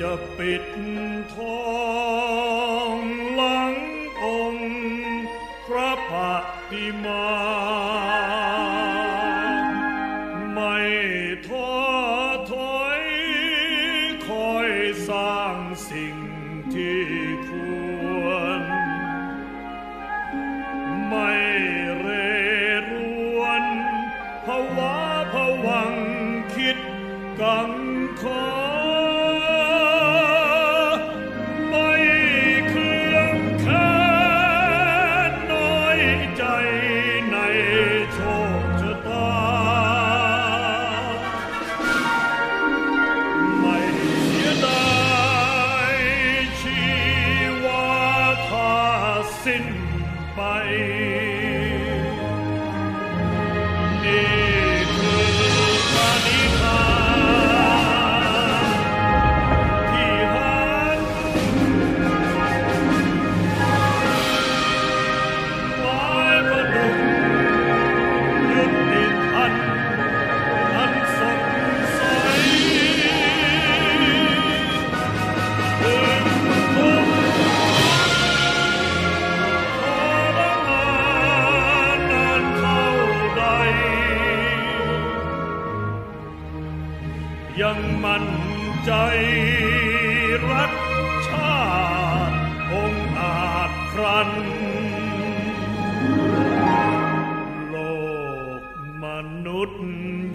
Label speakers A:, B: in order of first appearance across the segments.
A: จะปิดทองหลังองค์พระปฏิมา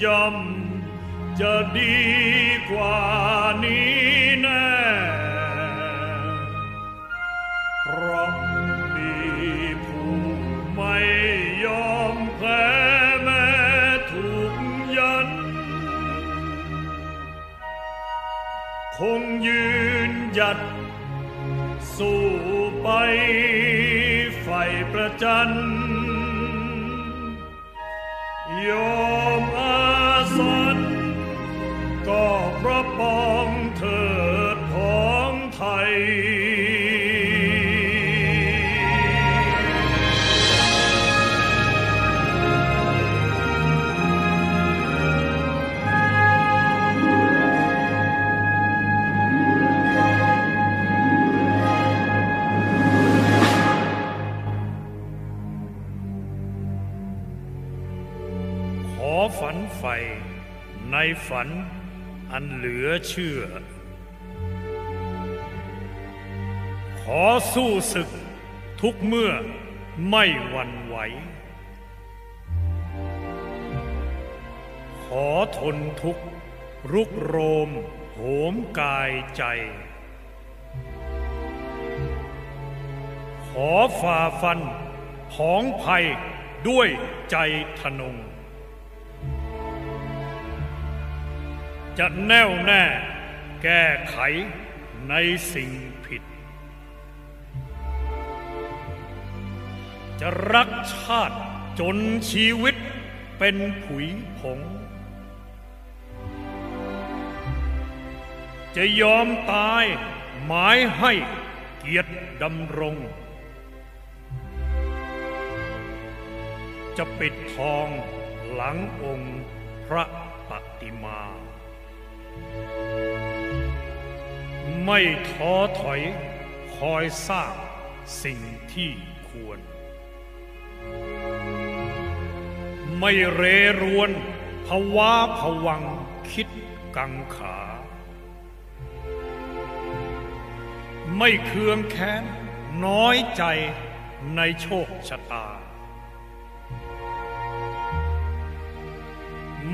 A: ย่อมจะดีกว่านี้แน่เพราะมีผู้ไม่ยอมแพ้แม้ถูกยัน คงยืนหยัด สู้ไปไฟประจันยอ ฝันอันเหลือเชื่อ ขอสู้ศึกทุกเมื่อไม่หวั่นไหว ขอทนทุกข์รุกโรมโหมกายใจ ขอฝ่าฟันผองภัยด้วยใจทนง จะแน่วแน่แก้ไขในสิ่งผิด จะรักชาติจนชีวิตเป็นผุยผง จะยอมตายหมายให้เกียรติดำรง จะปิดทองหลังองค์พระปฏิมา ไม่ท้อถอยคอยสร้างสิ่งที่ควร ไม่เรรวนภาวะผวังคิดกังขา ไม่เคืองแค้นน้อยใจในโชคชะตา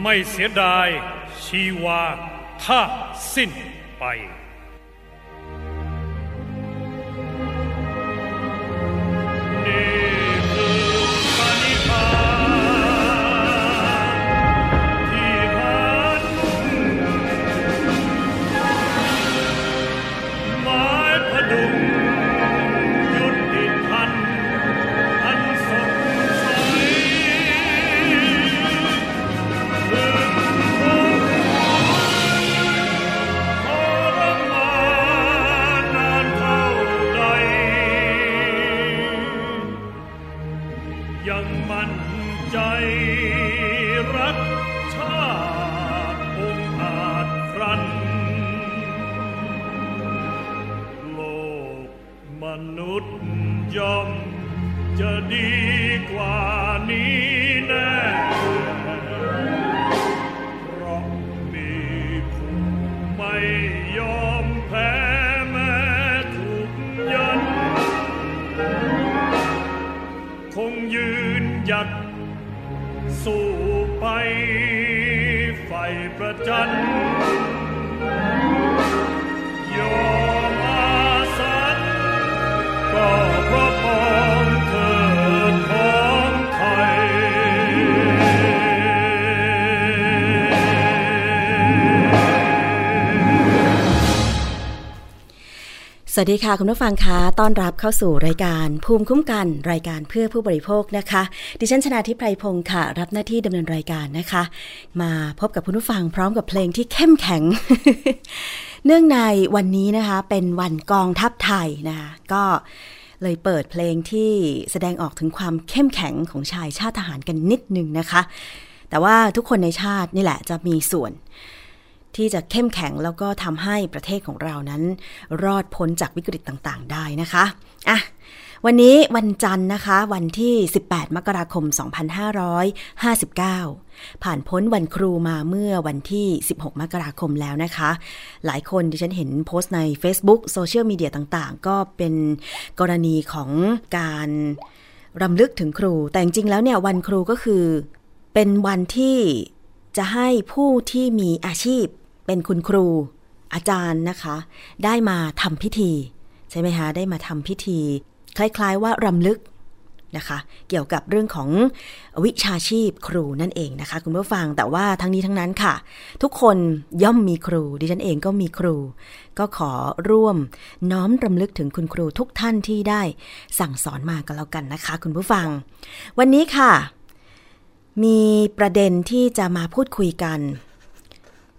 A: ไม่เสียดายชีวา ถ้าสิ้ ยอมแพ้แม้ถูกยัน คงยืนหยัด สู้ไปไฟประจันย ส
B: วัสดีค่ะ คุณผู้ฟังคะต้อนรับเข้าสู่รายการภูมิคุ้มกันรายการเพื่อผู้บริโภคนะคะ ดิฉันชนาทิพไพรพงศ์ค่ะ รับหน้าที่ดำเนินรายการนะคะ มาพบกับคุณผู้ฟังพร้อมกับเพลงที่เข้มแข็ง เนื่องในวันนี้นะคะ เป็นวันกองทัพไทยนะคะก็เลยเปิดเพลงที่แสดงออกถึงความเข้มแข็งของชายชาติทหารกันนิดนึงนะคะ แต่ว่าทุกคนในชาตินี่แหละจะมีส่วน ที่จะเข้มแข็งแล้วก็ทำให้ประเทศของเรานั้น รอดพ้นจากวิกฤตต่างๆ ได้นะคะอะวันนี้วันจันทร์นะคะ วันที่ 18 มกราคม 2559 ผ่านพ้นวันครูมาเมื่อวันที่ 16 มกราคมแล้วนะคะ หลายคนที่ฉันเห็นโพสต์ใน Facebook โซเชียลมีเดียต่างๆ ก็เป็นกรณีของการรำลึกถึงครู แต่จริงๆแล้วเนี่ยวันครูก็คือเป็นวันที่จะให้ผู้ที่มีอาชีพ เป็นคุณครูอาจารย์นะคะ ได้มาทำพิธีใช่ไหมคะได้มาทำพิธี คล้ายๆว่ารำลึกนะคะ เกี่ยวกับเรื่องของวิชาชีพครูนั่นเองนะคะ คุณผู้ฟังแต่ว่าทั้งนี้ทั้งนั้นค่ะ ทุกคนย่อมมีครู ดิฉันเองก็มีครู ก็ขอร่วมน้อมรำลึกถึงคุณครูทุกท่านที่ได้สั่งสอนมากันแล้วกันนะคะ คุณผู้ฟัง วันนี้ค่ะ มีประเด็นที่จะมาพูดคุยกัน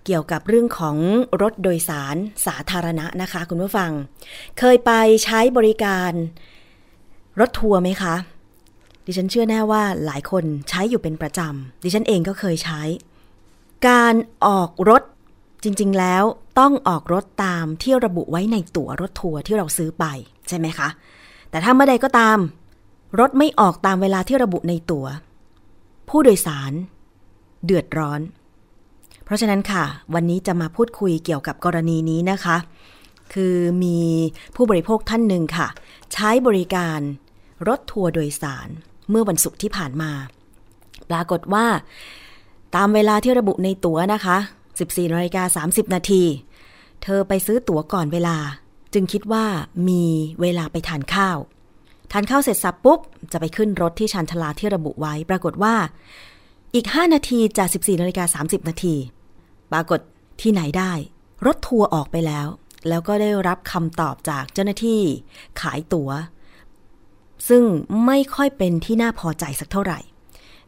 B: เกี่ยวกับเรื่องของรถโดยสารสาธารณะนะคะ คุณผู้ฟัง เคยไปใช้บริการรถทัวร์ไหมคะ ดิฉันเชื่อแน่ว่าหลายคนใช้อยู่เป็นประจำ ดิฉันเองก็เคยใช้ การออกรถจริง ๆ แล้วต้องออกรถตามที่ระบุไว้ในตั๋วรถทัวร์ที่เราซื้อไปใช่ไหมคะ แต่ถ้าเมื่อใดก็ตาม รถไม่ออกตามเวลาที่ระบุในตั๋ว ผู้โดยสาร เดือดร้อน ราะฉะนั้นค่ะ วันนี้จะมาพูดคุยเกี่ยวกับกรณีนี้นะคะ คือมีผู้บริโภคท่านหนึ่งค่ะ ใช้บริการรถทัวร์โดยสารเมื่อวันศุกร์ที่ผ่านมา ปรากฏว่า ตามเวลาที่ระบุในตั๋วนะคะ 14นาฬิกา30 นาที เธอไปซื้อตั๋วก่อนเวลา จึงคิดว่ามีเวลาไปทานข้าว ทานข้าวเสร็จสับปุ๊บ จะไปขึ้นรถที่ชานชลาที่ระบุไว้ ปรากฏว่า อีก 5 นาทีจาก 14นาฬิกา30 นาที ปรากฏที่ไหนได้ รถทัวร์ออกไปแล้ว แล้วก็ได้รับคำตอบจากเจ้าหน้าที่ขายตัว๋ว ซึ่งไม่ค่อยเป็นที่น่าพอใจสักเท่าไหร่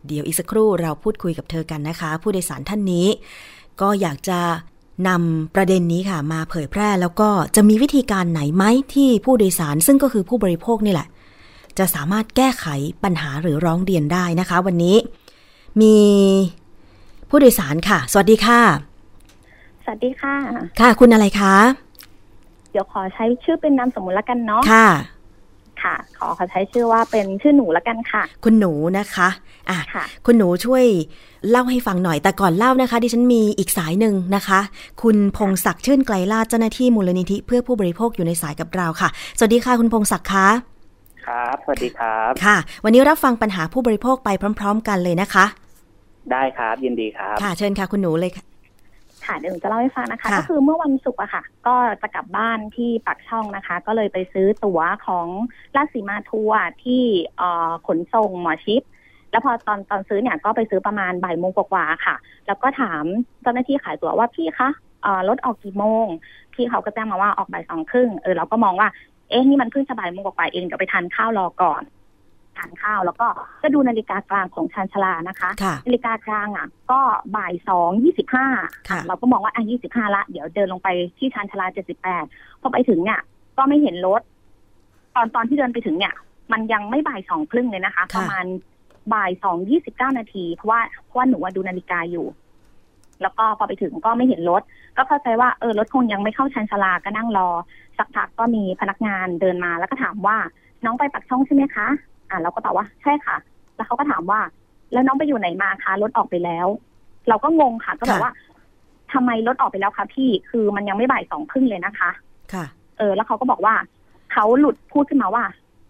B: เดี๋ยวอีกสักครู่เราพูดคุยกับเธอกันนะคะ ผู้โดยสารท่านนี้ ก็อยากจะนำประเด็นนี้ค่ะมาเผยแพร่แล้วก็จะมีวิธีการไหนไหมที่ผู้โดยสารซึ่งก็คือผู้บริโภคนี่แหละ จะสามารถแก้ไขปัญหาหรือร้องเรียนได้นะคะ วันนี้ มีผู้โดยสารค่ะ สวัสดีค่ะ
C: สวัสดีค่ะ
B: ค่ะ คุณอะไรคะ
C: เดี๋ยวขอใช้ชื่อเป็นนามสมมุติละกันเนาะ
B: ค่ะ
C: ค่ะ ขอขอใช้ชื่อว่าเป็นชื่อหนูละกันค่ะ
B: คุณหนูนะคะ อะ
C: ค่ะ
B: คุณหนูช่วยเล่าให้ฟังหน่อย แต่ก่อนเล่านะคะ ดิฉันมีอีกสายหนึ่งนะคะ คุณพงศักดิ์ชื่นไกลลาดเจ้าหน้าที่มูลนิธิเพื่อผู้บริโภคอยู่ในสายกับเราค่ะ สวัสดีค่ะ คุณพงศักดิ์คะ
D: ครับ สวัสดีครับ
B: ค่ะ วันนี้รับฟังปัญหาผู้บริโภคไปพร้อม ๆ กันเลยนะคะ
D: ได้ครับ ยินดีครับ
B: ค่ะ เชิญค่ะ คุณหนูเลย ค่ะ
C: ค่ะเดี๋ยวหนูจะเล่าให้ฟังนะคะ
B: ค่ะ
C: ก็คือเมื่อวันศุกร์อะค่ะ ก็จะกลับบ้านที่ปากช่องนะคะ ก็เลยไปซื้อตั๋วของราชสีมาทัวร์ที่เอ่อขนส่งหมอชิปแล้วพอตอนตอนซื้อเนี่ยก็ไปซื้อประมาณบ่ายโมงกว่าๆค่ะ แล้วก็ถามเจ้าหน้าที่ขายตั๋วว่าพี่คะเอ่อรถออกกี่โมง พี่เขาก็แจ้งมาว่าออกบ่ายสองครึ่งเออเราก็มองว่าเอ๊ะนี่มันเพิ่งจะบ่ายโมงกว่าๆเองเดี๋ยวไปทานข้าวรอก่อน ทานข้าว แล้วก็ก็ดูนาฬิกากลางของชานชาลานะคะ
B: ค่ะ
C: นาฬิกากลางอะ ก็บ่ายสองยี่สิบห้า
B: ค่ะ
C: เราก็มองว่าอะยี่สิบห้าละ เดี๋ยวเดินลงไปที่ชานชาลาเจ็ดสิบแปดพอไปถึงเนี่ยก็ไม่เห็นรถ ตอนตอนที่เดินไปถึงเนี่ย มันยังไม่บ่ายสองครึ่งเลยนะคะ
B: ค่ะ
C: ประมาณบ่ายสองยี่สิบเก้านาทีเพราะว่าเพราะว่าหนูอะดูนาฬิกาอยู่ แล้วก็พอไปถึงก็ไม่เห็นรถ ก็เข้าใจว่าเออรถคงยังไม่เข้าชานชาลาก็นั่งรอ สักพักก็มีพนักงานเดินมาแล้วก็ถามว่าน้องไปปักช่องใช่ไหมคะ อ่าเราก็ตอบว่าใช่ค่ะ แล้วเขาก็ถามว่า แล้วน้องไปอยู่ไหนมาคะรถออกไปแล้ว เราก็งงค่ะ ก็บอก
B: ค่ะ
C: ว่าทำไมรถออกไปแล้วคะพี่คือมันยังไม่บ่ายสองครึ่งเลยนะคะ
B: ค่ะ
C: เออ แล้วเขาก็บอกว่าเขาหลุดพูดขึ้นมาว่า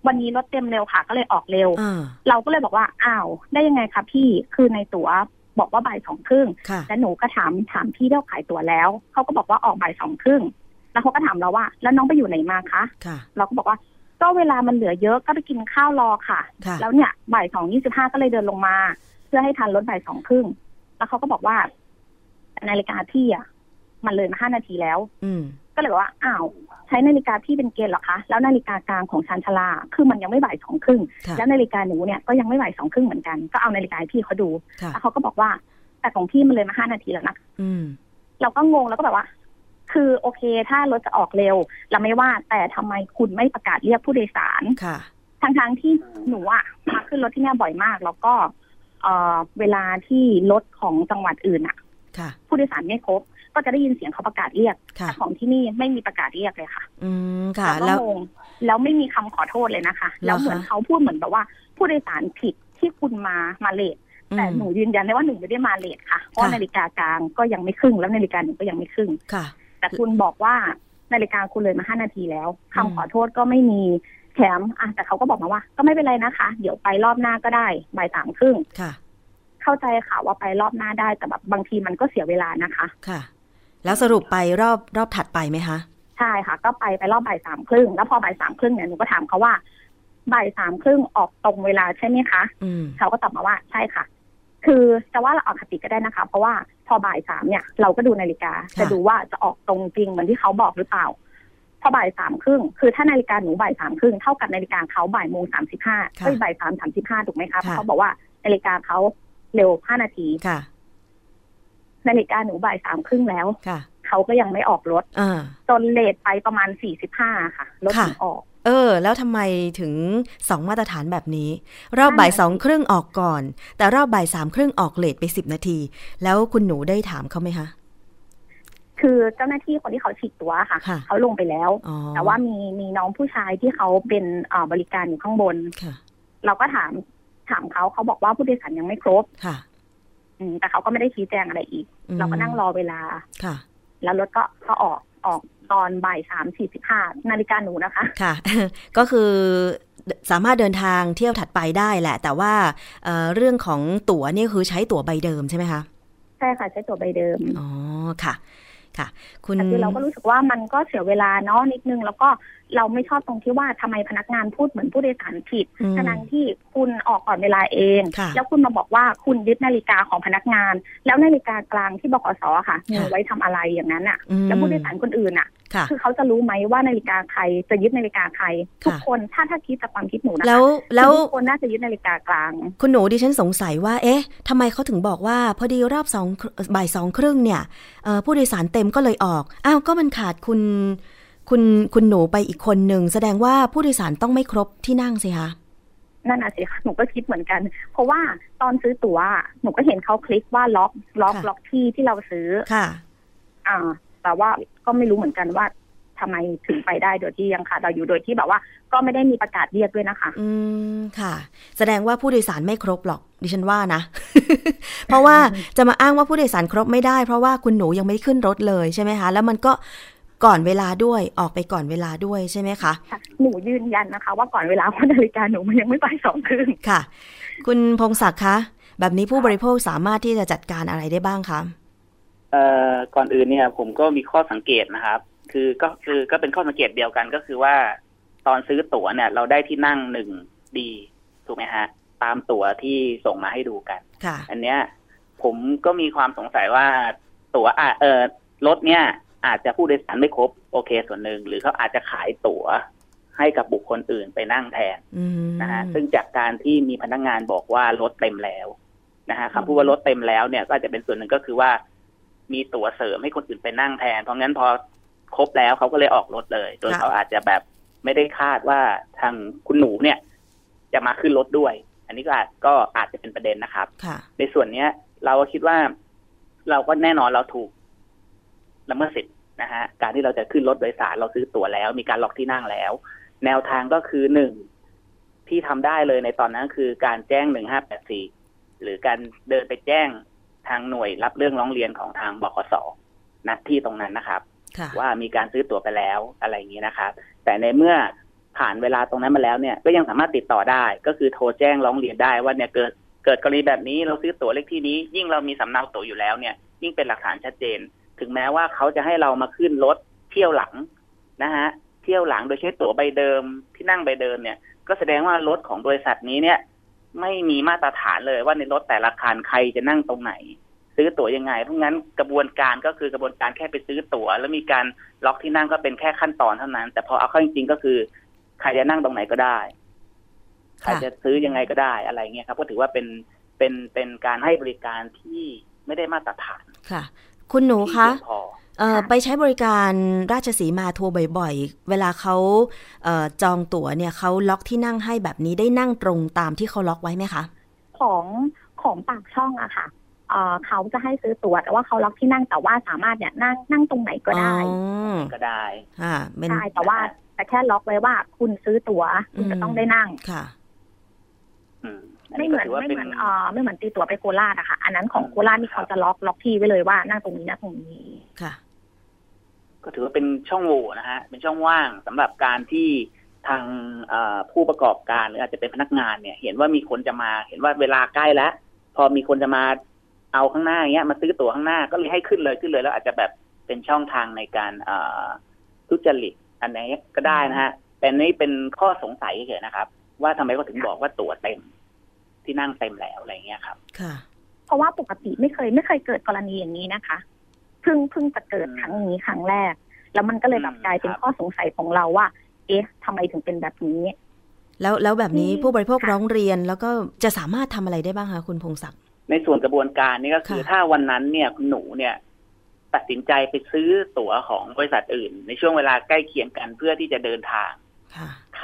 C: วันนี้รถเต็มเร็วค่ะ ก็เลยออกเร็ว
B: อ่า
C: เราก็เลยบอกว่าอ้าวได้ยังไงคะพี่คือในตั๋วบอกว่าบ่ายสองครึ่ง
B: ค่ะ
C: แล้วหนูก็ถามถามพี่ที่เขาขายตั๋วแล้ว เขาก็บอกว่าออกบ่ายสองครึ่ง แล้วเขาก็ถามเราว่า แล้วน้องไปอยู่ไหนมาคะ
B: ค่ะ
C: เราก็บอกว่า ก็เวลามันเหลือเยอะก็ไปกินข้าวรอค่ะ
B: ค่ะ
C: แล้วเนี่ยบ่ายสองยี่สิบห้าก็เลยเดินลงมา เพื่อให้ทันรถบ่ายสองครึ่ง แล้วเขาก็บอกว่านาฬิกาพี่อะ มันเลยมาห้านาทีแล้ว
B: อืม
C: ก็เลยบอกว่าอ้าวใช้นาฬิกาพี่เป็นเกณฑ์เหรอคะแล้วนาฬิกากลางของชันชาลาคือมันยังไม่บ่ายสองครึ่ง
B: ค่ะ
C: แล้วนาฬิกาหนูเนี่ยก็ยังไม่บ่ายสองครึ่งเหมือนกันก็เอานาฬิกาให้พี่เขาดู
B: ค่ะ
C: แล้วเขาก็บอกว่าแต่ของพี่มันเลยมาห้านาทีแล้วนะ
B: อืม
C: เราก็งงแล้วก็แบบว่า คือโอเค ถ้ารถจะออกเร็วเราไม่ว่าแต่ทำไมคุณไม่ประกาศเรียกผู้โดยสาร
B: ค่ะ
C: ทั้งๆที่หนูอะมาขึ้นรถที่เนี่ยบ่อยมาก แล้วก็ เอ่อเวลาที่รถของจังหวัดอื่นอะ
B: ค่ะ
C: ผู้โดยสารไม่ครบ ก็จะได้ยินเสียงเขาประกาศเรียก
B: ค่ะ
C: แต่ของที่นี่ไม่มีประกาศเรียกเลยค่ะ
B: อืมค่ะ
C: เราก็
B: แล้ว
C: งงแล้วไม่มีคำขอโทษเลยนะคะ
B: เหรอคะ
C: แล้วเหมือนเขาพูดเหมือนแบบว่า ผู้โดยสารผิดที่คุณมามาเลทแต่
B: อืม
C: หนูยืนยันได้ว่าหนูไม่ได้มาเลทค่ะเพราะ
B: ค่ะ
C: นาฬิกากลางก็ยังไม่ครึ่งแล้วนาฬิกาหนูก็ยังไม่ครึ่ง
B: ค่ะ
C: แต่คุณบอกว่านาฬิกาคุณเลยมาห้านาทีแล้วคำ
B: อืม
C: ขอโทษก็ไม่มีแถมอะแต่เขาก็บอกมาว่า ก็ไม่เป็นไรนะคะ เดี๋ยวไปรอบหน้าก็ได้บ่ายสามครึ่ง
B: ค่ะ
C: เข้าใจค่ะว่าไปรอบหน้าได้แต่แบบบางทีมันก็เสียเวลานะคะ
B: ค่ะ แล้วสรุปไปรอบรอบถัดไปไหมคะ
C: ใช่ค่ะ ก็ไปไปรอบบ่ายสามครึ่งแล้วพอบ่ายสามครึ่งเนี่ยหนูก็ถามเขาว่าบ่ายสามครึ่งออกตรงเวลาใช่ไหมคะ
B: อืม
C: เขาก็ตอบมาว่าใช่ค่ะ คือจะว่าเราออกคติก็ได้นะคะ เพราะว่าพอบ่ายสามเนี่ย เราก็ดูนาฬิกา
B: ค่ะ
C: จะดูว่าจะออกตรงจริงเหมือนที่เขาบอกหรือเปล่า พอบ่ายสามครึ่งคือถ้านาฬิกาหนูบ่ายสามครึ่งเท่ากับนาฬิกาเขาบ่ายโมงสามสิบห้าเอ้ยบ่ายสามสามสิบห้าถูกไหมคะเพราะเขาบอกว่านาฬิกาเขาเร็วห้านาที
B: ค่ะ
C: นาฬิกาหนูบ่ายสามครึ่งแล้ว
B: ค่ะ
C: เขาก็ยังไม่ออกรถ
B: อ่า
C: จนเลทไปประมาณสี่สิบห้าค่ะรถถึงออก
B: เออ แล้วทำไมถึงสองมาตรฐานแบบนี้ รอบบ่าย
C: นั่นน่ะ
B: สองครึ่งออกก่อน แต่รอบบ่ายสามครึ่งออกเลทไปสิบนาที แล้วคุณหนูได้ถามเขาไหมคะ
C: คือเจ้าหน้าที่คนที่เขาฉีดตัวค่ะ
B: ค่ะ
C: เขาลงไปแล้ว
B: อ๋อ
C: แต่ว่ามีมีน้องผู้ชายที่เขาเป็นเอ่อบริการอยู่ข้างบน
B: ค่ะ
C: เราก็ถามถามเขาเขาบอกว่าผู้โดยสารยังไม่ครบ
B: ค่ะ
C: อืมแต่เขาก็ไม่ได้ชี้แจงอะไรอีก
B: อืม
C: เราก็นั่งรอเวลา
B: ค่ะ
C: แล้วรถก็ก็ออกออก ตอนบ่ายสามสี่สิบห้านาฬิกาหนูนะคะ
B: ค่ะ ก็คือสามารถเดินทางเที่ยวถัดไปได้แหละ แต่ว่าเอ่อเรื่องของตั๋วนี่คือใช้ตั๋วใบเดิมใช่ไหมคะ
C: ใช่ค่ะ ใช้ตัวใบเดิม
B: อ๋อ ค่ะ ค่ะ คุณ
C: แต่คือเราก็รู้สึกว่ามันก็เสียเวลาเนาะนิดนึง แล้วก็ เราไม่ชอบตรงที่ว่าทำไมพนักงานพูดเหมือนผู้โดยสารผิด
B: อืม
C: ทั้งที่คุณออกก่อนเวลาเอง
B: ค่ะ
C: แล้วคุณมาบอกว่าคุณยึดนาฬิกาของพนักงาน แล้วนาฬิกากลางที่บกสอะค่ะมี
B: ค่ะ
C: ไว้ทำอะไรอย่างนั้นอะ
B: อืม
C: แล้วผู้โดยสารคนอื่นอะ
B: ค่ะ
C: คือเขาจะรู้ไหมว่านาฬิกาใครจะยึดนาฬิกาใคร ทุก
B: ค่ะ
C: คนถ้าถ้าคิดจากความคิดหนูนะคะ
B: แล้วแล้ว
C: คือทุกคนน่าจะยึดนาฬิกากลาง
B: คุณหนูดิฉันสงสัยว่า เอ๊ะทำไมเขาถึงบอกว่า พอดีรอบสองบ่ายสองครึ่งเนี่ยเอ่อผู้โดยสารเต็มก็เลยออกอ้าวก็มันขาดคุณ คุณคุณหนูไปอีกคนหนึ่งแสดงว่าผู้โดยสารต้องไม่ครบที่นั่งสิคะ
C: นั่นน่ะสิค่ะหนูก็คิดเหมือนกัน เพราะว่าตอนซื้อตั๋วหนูก็เห็นเขาคลิกว่าล็อกล็อก
B: ค่ะ
C: ล็อกที่ที่เราซื้อ
B: ค่ะ
C: อ่า แต่ว่าก็ไม่รู้เหมือนกันว่าทำไมถึงไปได้โดยที่ยังขาดเราอยู่โดยที่แบบว่า ก็ไม่ได้มีประกาศเรียกด้วยนะคะ
B: อืมค่ะ แสดงว่าผู้โดยสารไม่ครบหรอกดิฉันว่านะ เพราะว่าจะมาอ้างว่าผู้โดยสารครบไม่ได้ เพราะว่าคุณหนูยังไม่ได้ขึ้นรถเลยใช่ไหมคะแล้วมันก็ ก่อนเวลาด้วยออกไปก่อนเวลาด้วยใช่ไหมคะ
C: ค่ะหนูยืนยันนะคะ ว่าก่อนเวลาเพราะนาฬิกาหนูมันยังไม่ไปสองครึ่ง
B: ค่ะ คุณพงศักดิ์คะแบบนี้ผู้บริโภคสามารถที่จะจัดการอะไรได้บ้างคะ
D: เอ่อก่อนอื่นเนี่ยผมก็มีข้อสังเกตนะครับ คือก็คือก็เป็นข้อสังเกตเดียวกันก็คือว่า ตอนซื้อตั๋วเนี่ย เราได้ที่นั่งหนึ่งดีถูกไหมฮะ ตามตั๋วที่ส่งมาให้ดูกัน
B: ค่ะ
D: อันเนี้ย ผมก็มีความสงสัยว่าตั๋วอะเออรถเนี่ย อาจจะผู้โดยสารไม่ครบโอเคส่วนหนึ่ง หรือเขาอาจจะขายตั๋วให้กับบุคคลอื่นไปนั่งแทน
B: อืม
D: นะฮะซึ่งจากการที่มีพนักงานบอกว่ารถเต็มแล้วนะฮะคำพูดว่ารถเต็มแล้วเนี่ย ก็อาจจะเป็นส่วนหนึ่งก็คือว่า มีตั๋วเสริมให้คนอื่นไปนั่งแทน เพราะงั้นพอครบแล้วเขาก็เลยออกรถเลย โดยเขาอาจจะแบบไม่ได้คาดว่าทางคุณหนูเนี่ย จะมาขึ้นรถด้วย อันนี้ก็อาจก็อาจจะเป็นประเด็นนะครับ
B: ค่ะ
D: ในส่วนเนี้ย เราก็คิดว่าเราก็แน่นอนเราถูก ละเมิดสิทธิ์นะฮะการที่เราจะขึ้นรถโดยสารเราซื้อตั๋วแล้ว มีการล็อกที่นั่งแล้ว แนวทางก็คือหนึ่งที่ทำได้เลยในตอนนั้นคือการแจ้งหนึ่งห้าแปดสี่หรือการเดินไปแจ้งทางหน่วยรับเรื่องร้องเรียนของทางบขสณที่ตรงนั้นนะครับ
B: ค่ะ
D: ว่ามีการซื้อตั๋วไปแล้วอะไรอย่างนี้นะครับ แต่ในเมื่อผ่านเวลาตรงนั้นมาแล้วเนี่ยก็ยังสามารถติดต่อได้ ก็คือโทรแจ้งร้องเรียนได้ว่าเนี่ยเกิดเกิดกรณีแบบนี้เราซื้อตั๋วเลขที่นี้ ยิ่งเรามีสำเนาตั๋วอยู่แล้วเนี่ยยิ่งเป็นหลักฐานชัดเจน ถึงแม้ว่าเขาจะให้เรามาขึ้นรถเที่ยวหลังนะฮะ เที่ยวหลังโดยใช้ตั๋วใบเดิมที่นั่งใบเดิมเนี่ย ก็แสดงว่ารถของบริษัทนี้เนี่ย ไม่มีมาตรฐานเลยว่าในรถแต่ละคันใครจะนั่งตรงไหน ซื้อตั๋วยังไง เพราะงั้นกระบวนการก็คือกระบวนการแค่ไปซื้อตั๋ว แล้วมีการล็อกที่นั่งก็เป็นแค่ขั้นตอนเท่านั้น แต่พอเอาเข้าจริงๆก็คือใครจะนั่งตรงไหนก็ได้ใครจะซื้อยังไงก็ได้อะไรเงี้ยครับ ก็ถือว่าเป็นเป็นเป็นการให้บริการที่ไม่ได้มาตรฐาน
B: ค่ะ คุณหนู
D: ที่
B: คะ
D: เพียงพอ
B: เอ่อ
C: ค่ะ
B: ไปใช้บริการราชสีมาทัวร์บ่อยๆ เวลาเขาเอ่อจองตั๋วเนี่ยเขาล็อกที่นั่งให้แบบนี้ได้นั่งตรงตามที่เขาล็อกไว้ไหมคะ
C: ของของปากช่องอะค่ะเอ่อเขาจะให้ซื้อตั๋วแต่ว่าเขาล็อกที่นั่งแต่ว่าสามารถเนี่ยนั่งนั่งตรงไหนก็ได้
B: อ๋อ
D: ก็ได้
B: ค่ะเป็น
C: ใช่แต่ว่าแต่แค่ล็อกไว้ว่าคุณซื้อตั๋วคุณจะต้องได้นั่ง
B: ค่ะ
D: อืมอัน
C: ไม่
D: นี้
C: เห
D: ก็
C: มือน
D: ถือว่า
C: ไม่
D: เป็
C: เห
D: น
C: มือนเอ่อไม่เหมือนตีตั๋วไปโคราชอะค่ะ อันนั้นของโคราชนี่เขาจะล็อกล็อกที่ไว้เลยว่านั่งตรงนี้นะตรงนี้
B: ค่ะ
D: ก็ถือว่าเป็นช่องโหว่นะฮะเป็นช่องว่างสำหรับการที่ทางเอ่อผู้ประกอบการหรืออาจจะเป็นพนักงานเนี่ย เห็นว่ามีคนจะมาเห็นว่าเวลาใกล้แล้ว พอมีคนจะมาเอาข้างหน้าอย่างเงี้ยมาซื้อตั๋วข้างหน้าก็เลยให้ขึ้นเลยขึ้นเลยแล้วอาจจะแบบเป็นช่องทางในการเอ่อทุจริตอันนี้ก็ได้นะฮะแต่นี่เป็นข้อสงสัยเฉยๆนะครับ ว่าทำไมเขาถึงบอกว่าตั๋วเต็ม ที่นั่งเต็มแล้วอะไรเงี้ยครับ
B: ค่ะ
C: เพราะว่าปกติไม่เคยไม่เคยเกิดกรณีอย่างนี้นะคะเพิ่งเพิ่งจะเกิด
D: อืม
C: ครั้งนี้ครั้งแรก แล้วมันก็เลยแบบ
D: อืม
C: กลายเป็น
D: ครับ
C: ข้อสงสัยของเราว่า เอ๊ะทำไมถึงเป็นแบบนี้
B: แล้วแล้วแบบนี้
C: อืม
B: ผู้บริโภค
C: ค่ะ
B: ร้องเรียนแล้วก็จะสามารถทำอะไรได้บ้างคะคุณพงศักดิ์
D: ในส่วนกระบวนการนี่ก็คือ
B: ค่ะ
D: ถ้าวันนั้นเนี่ยคุณหนูเนี่ย ตัดสินใจไปซื้อตั๋วของบริษัทอื่น ในช่วงเวลาใกล้เคียงกันเพื่อที่จะเดินทาง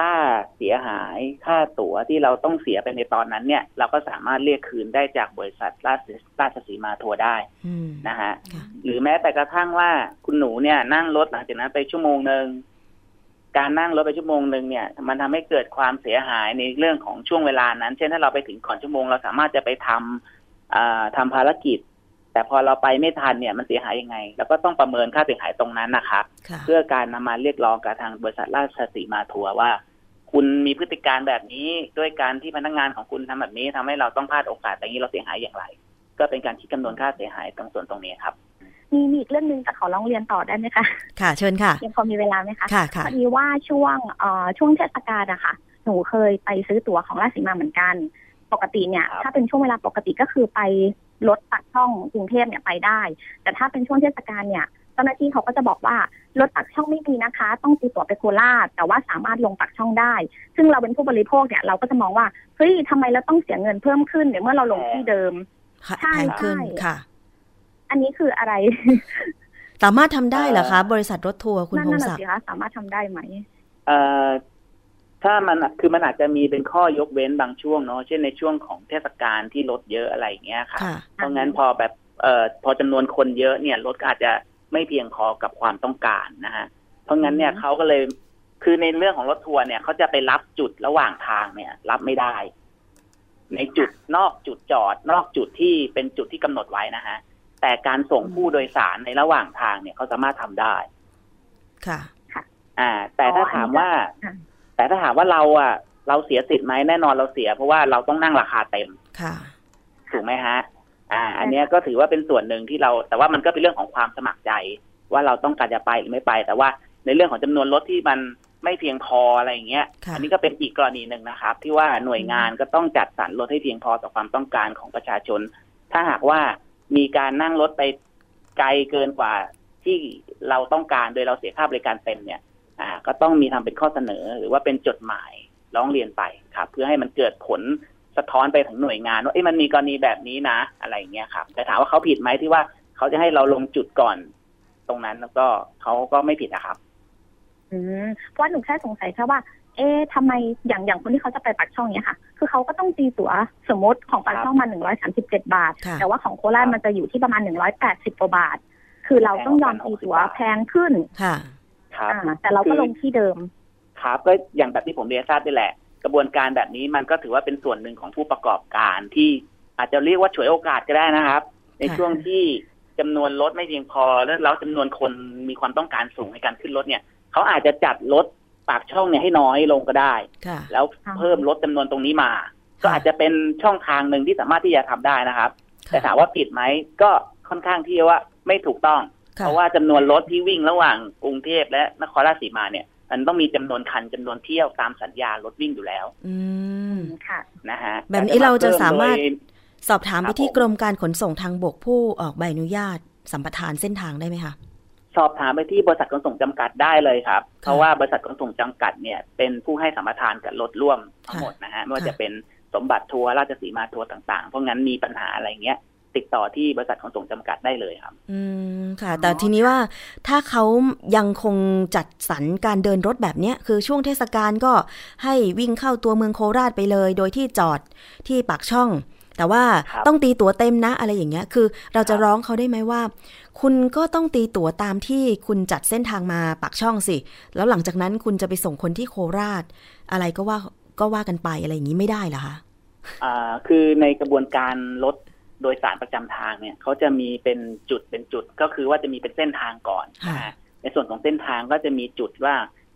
B: ค่ะ
D: ค่าเสียหายค่าตั๋วที่เราต้องเสียไปในตอนนั้นเนี่ย เราก็สามารถเรียกคืนได้จากบริษัทราชราชสีมาทัวร์ได้
B: อืม
D: นะฮะ
B: ค่ะ
D: หรือแม้แต่กระทั่งว่าคุณหนูเนี่ยนั่งรถหลังจากนั้นไปชั่วโมงหนึ่งการนั่งรถไปชั่วโมงหนึ่งเนี่ย มันทำให้เกิดความเสียหายในเรื่องของช่วงเวลานั้น เช่นถ้าเราไปถึงก่อนชั่วโมง เราสามารถจะไปทำอ่าทำภารกิจ แต่พอเราไปไม่ทันเนี่ยมันเสียหายยังไงเราก็ต้องประเมินค่าเสียหายตรงนั้นนะครับ
B: ค่ะ
D: เพื่อการนำมาเรียกร้องกับทางบริษัทราชสีมาทัวร์ว่า คุณมีพฤติการแบบนี้ด้วยการที่พนักงานของคุณทำแบบนี้ทำให้เราต้องพลาดโอกาสอย่างนี้เราเสียหายอย่างไร ก็เป็นการคิดคำนวณค่าเสียหายตรงส่วนตรงนี้ครับ
C: มีมีอีกเรื่องหนึ่งแต่ขอร้องเรียนต่อได้ไหมคะ
B: ค่ะเชิญค่ะ
C: ยังพอมีเวลาไหมคะ
B: ค่ะค่ะ
C: พอดีว่าช่วงเอ่อช่วงเทศกาลอะค่ะหนูเคยไปซื้อตั๋วของราชสีมาเหมือนกัน ปกติเนี่ย
D: ครับ
C: ถ้าเป็นช่วงเวลาปกติก็คือไปรถตัดช่องกรุงเทพเนี่ยไปได้ แต่ถ้าเป็นช่วงเทศกาลเนี่ยเจ้าหน้าที่เขาก็จะบอกว่ารถปักช่องไม่มีนะคะ ต้องตีตั๋วไปโคราชแต่ว่าสามารถลงปักช่องได้ ซึ่งเราเป็นผู้บริโภคเนี่ยเราก็จะมองว่าเฮ้ยทำไมเราต้องเสียเงินเพิ่มขึ้นเดี๋ยวเมื่อเราลงที่เดิม
B: ค่ะ
C: ใช่
B: แพงขึ้น
C: ใช่
B: ค่ะ
C: อันนี้คืออะไร
B: สามารถทำได้เหรอคะ บริษัทรถทัวร์คุณ
C: นั่น
B: พง
C: น่ะ
B: ศักดิ์
C: สิคะสามารถทำได้ไหม
D: เอ่อถ้ามันคือมันอาจจะมีเป็นข้อยกเว้นบางช่วงเนาะเช่นในช่วงของเทศกาลที่รถเยอะอะไรอย่างเงี้ยค่ะ
B: ค่ะ
D: เพราะงั้นพอแบบเอ่อพอจำนวนคนเยอะเนี่ยรถก็อาจจะ ไม่เพียงพอกับความต้องการนะฮะเพราะงั้นเนี่ย
C: อืม
D: เขาก็เลยคือในเรื่องของรถทัวร์เนี่ยเขาจะไปรับจุดระหว่างทางเนี่ย รับไม่ได้ ในจุดนอกจุดจอด นอกจุดที่เป็นจุดที่กำหนดไว้นะฮะแต่การส่งผู้โดยสารในระหว่างทางเนี่ยเขาสามารถทำได้
B: ค่ะ
D: อ่า แต่ถ้าถามว่า
C: ค่ะ
D: แต่ถ้าถามว่าเราอะ เราเสียสิทธิ์ไหมแน่นอนเราเสีย เพราะว่าเราต้องนั่งราคาเต็ม
B: ค่ะ
D: ถูกไหมฮะ อ่า อันเนี้ยก็ถือว่าเป็นส่วนหนึ่งที่เรา แต่ว่ามันก็เป็นเรื่องของความสมัครใจ ว่าเราต้องการจะไปหรือไม่ไป แต่ว่าในเรื่องของจำนวนรถที่มันไม่เพียงพออะไรอย่างเงี้ย
B: ค่ะ
D: อันี้ก็เป็นอีกกรณีหนึ่งนะครับ ที่ว่าหน่วยงานก็ต้องจัดสรรรถให้เพียงพอต่อความต้องการของประชาชน ถ้าหากว่ามีการนั่งรถไปไกลเกินกว่าที่เราต้องการโดยเราเสียค่าบริการเต็มเนี่ย อ่า ก็ต้องมีทำเป็นข้อเสนอ หรือว่าเป็นจดหมายร้องเรียนไปครับ เพื่อให้มันเกิดผล สะท้อนไปถึงหน่วยงานว่าเอ้ยมันมีกรณีแบบนี้นะ อะไรอย่างเงี้ยครับ แต่ถามว่าเขาผิดไหมที่ว่าเขาจะให้เราลงจุดก่อน ตรงนั้นแล้วก็เขาก็ไม่ผิดนะครับ
C: อืมเพราะว่าหนูแค่สงสัยแค่ว่า เอ๊ะทำไมอย่างอย่างคนที่เขาจะไปปักช่องเนี้ยค่ะ คือเขาก็ต้องตีตั๋วสมมติของปักช่องมาหนึ่งร้อยสามสิบเจ็ดบาท
B: ค่ะ
C: แต่ว่าของโคราชมันจะอยู่ที่ประมาณหนึ่งร้อยแปดสิบกว่าบาท คือเราต้องยอมตีตั๋วแพงขึ้น
B: ค่ะ
D: ครับ
C: อ่าแต่เราก็ลงที่เดิม
D: ครับก็อย่างแบบที่ผมเรียนทราบนี่แหละ กระบวนการแบบนี้มันก็ถือว่าเป็นส่วนหนึ่งของผู้ประกอบการที่อาจจะเรียกว่าฉวยโอกาสก็ได้นะครับ ใน
B: ค่ะ
D: ช่วงที่จำนวนรถไม่เพียงพอแล้วแล้วจำนวนคนมีความต้องการสูงในการขึ้นรถเนี่ยเขาอาจจะจัดรถปากช่องเนี่ยให้น้อยลงก็ได้
B: ค่ะ
D: แล้ว
C: ค่ะ
D: เพิ่มลดจำนวนตรงนี้มา ก็อาจจะเป็นช่องทางหนึ่งที่สามารถที่จะทำได้นะครับ แต่ถามว่าผิดไหมก็ค่อนข้างที่ว่าไม่ถูกต้อง
B: ค่ะ
D: เพราะว่าจำนวนรถที่วิ่งระหว่างกรุงเทพและนครราชสีมาเนี่ย มันต้องมีจำนวนคันจำนวนเที่ยวตามสัญญารถวิ่งอยู่แล้ว
B: อืม
C: ค่ะ
D: นะฮะ
B: แบบนี้เราจะสามารถ
D: แต่จะเพิ่โดย
B: สอบถาม
D: ค
B: ไป
D: รับ
B: ที่
D: ผม
B: กรมการขนส่งทางบกผู้ออกใบอนุญาตสัมปทานเส้นทางได้ไหมคะ
D: สอบถามไปที่บริษัทขนส่งจำกัดได้เลยครับ เพราะว่าบริษัทขนส่งจำกัดเนี่ยเป็นผู้ให้สัมปทานกับรถร่วมทั้งหมดนะฮะไม่ว่าจะเป็นสมบัติทัวร์ราชสีมาทัวร์ต่างๆ เพราะงั้นมีปัญหาอะไรเงี้ย ติดต่อที่บริษัทขนส่งจำกัดได้เลยครับ
B: อืมค่ะ แต่ทีนี้ว่าถ้าเขายังคงจัดสรรการเดินรถแบบเนี้ย คือช่วงเทศกาลก็ให้วิ่งเข้าตัวเมืองโคราชไปเลย โดยที่จอดที่ปากช่อง แต่ว่า
D: ครับ
B: ต้องตีตั๋วเต็มนะอะไรอย่างเงี้ย คือเราจะ
D: ครับ
B: ร้องเขาได้ไหมว่า คุณก็ต้องตีตั๋วตามที่คุณจัดเส้นทางมาปากช่องสิ แล้วหลังจากนั้นคุณจะไปส่งคนที่โคราช อะไรก็ว่าก็ว่ากันไปอะไรอย่างนี้ไม่ได้เหรอคะ
D: อ่าคือในกระบวนการรถ โดยสารประจำทางเนี่ยเขาจะมีเป็นจุดเป็นจุดก็คือว่าจะมีเป็นเส้นทางก่อน
B: ค่ะ
D: นะฮะในส่วนของเส้นทางก็จะมีจุดว่า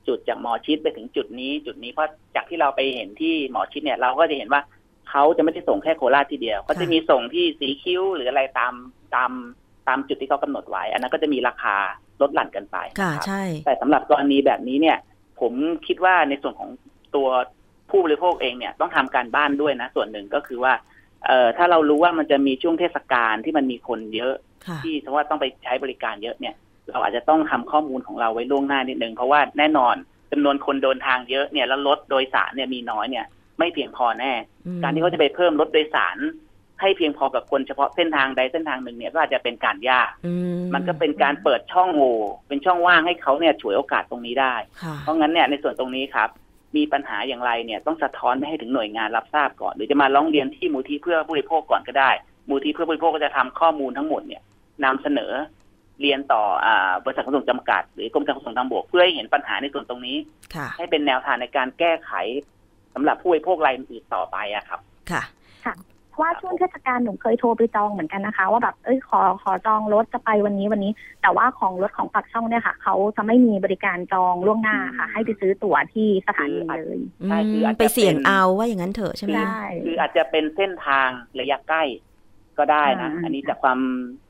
D: จุดจากหมอชิดไปถึงจุดนี้ จุดนี้เพราะจากที่เราไปเห็นที่หมอชิดเนี่ย เราก็จะเห็นว่าเขาจะไม่ได้ส่งแค่โคราชทีเดียวเขาจะมีส่งที่สีคิ้วหรืออะไรตามตามตามจุดที่เขากำหนดไว้ อันนั้นก็จะมีราคาลดหลั่นกันไป
B: ค่ะ
D: นะครับ
B: ใช่
D: แต่สำหรับกรณีแบบนี้เนี่ย ผมคิดว่าในส่วนของตัวผู้บริโภคเองเนี่ยต้องทำการบ้านด้วยนะ ส่วนหนึ่งก็คือว่า เอ่อถ้าเรารู้ว่ามันจะมีช่วงเทศกาลที่มันมีคนเยอะ
B: ค่ะ
D: ที่สมมติว่าต้องไปใช้บริการเยอะเนี่ย เราอาจจะต้องทำข้อมูลของเราไว้ล่วงหน้านิดนึงเพราะว่าแน่นอนจำนวนคนเดินทางเยอะเนี่ยแล้วรถโดยสารเนี่ยมีน้อยเนี่ยไม่เพียงพอแน่
B: อืม
D: การที่เขาจะไปเพิ่มรถโดยสาร ให้เพียงพอกับคนเฉพาะเส้นทางใดเส้นทางหนึ่งเนี่ยก็อาจจะเป็นการยาก
B: อื
D: มันก็เป็นการเปิดช่องโหว่เป็นช่องว่างให้เขาเนี่ยฉวยโอกาสตรงนี้ได้
B: ค่ะ
D: เพราะงั้นเนี่ยในส่วนตรงนี้ครับ มีปัญหาอย่างไรเนี่ยต้องสะท้อนไปให้ถึงหน่วยงานรับทราบก่อน หรือจะมาร้องเรียนที่มูลที่เพื่อผู้บริโภคก่อนก็ได้ มูลที่เพื่อผู้บริโภคก็จะทำข้อมูลทั้งหมดเนี่ยนำเสนอเรียนต่ออ่าบริษัทขนส่งจำกัด หรือกรมการขนส่งทางบกเพื่อให้เห็นปัญหาในส่วนตรงนี้
B: ค่ะ
D: ให้เป็นแนวทางในการแก้ไขสำหรับผู้บริโภครายอื่นๆต่อไปอะครับ
B: ค่ะ
C: เพราะ ว่าช่วงเทศกาลหนูเคยโทรไปจองเหมือนกันนะคะ ว่าแบบเอ้ยขอขอจองรถจะไปวันนี้วันนี้ แต่ว่าของรถของปักช่องเนี่ยค่ะเขาจะไม่มีบริการจองล่วงหน้าค่ะ ให้ไปซื้อตั๋วที่สถานีเลย
B: อื
D: ใช่คือ
B: ม
D: อาจจะ
B: ไปเสี่ยง
D: เป็น
B: เอาว่าอย่างนั้นเถอะใช่ไหม
C: ใช่
B: คะ
D: คืออาจจะเป็นเส้นทางระยะใกล้ก็ได้นะ
C: อ่า
D: อันนี้จากความ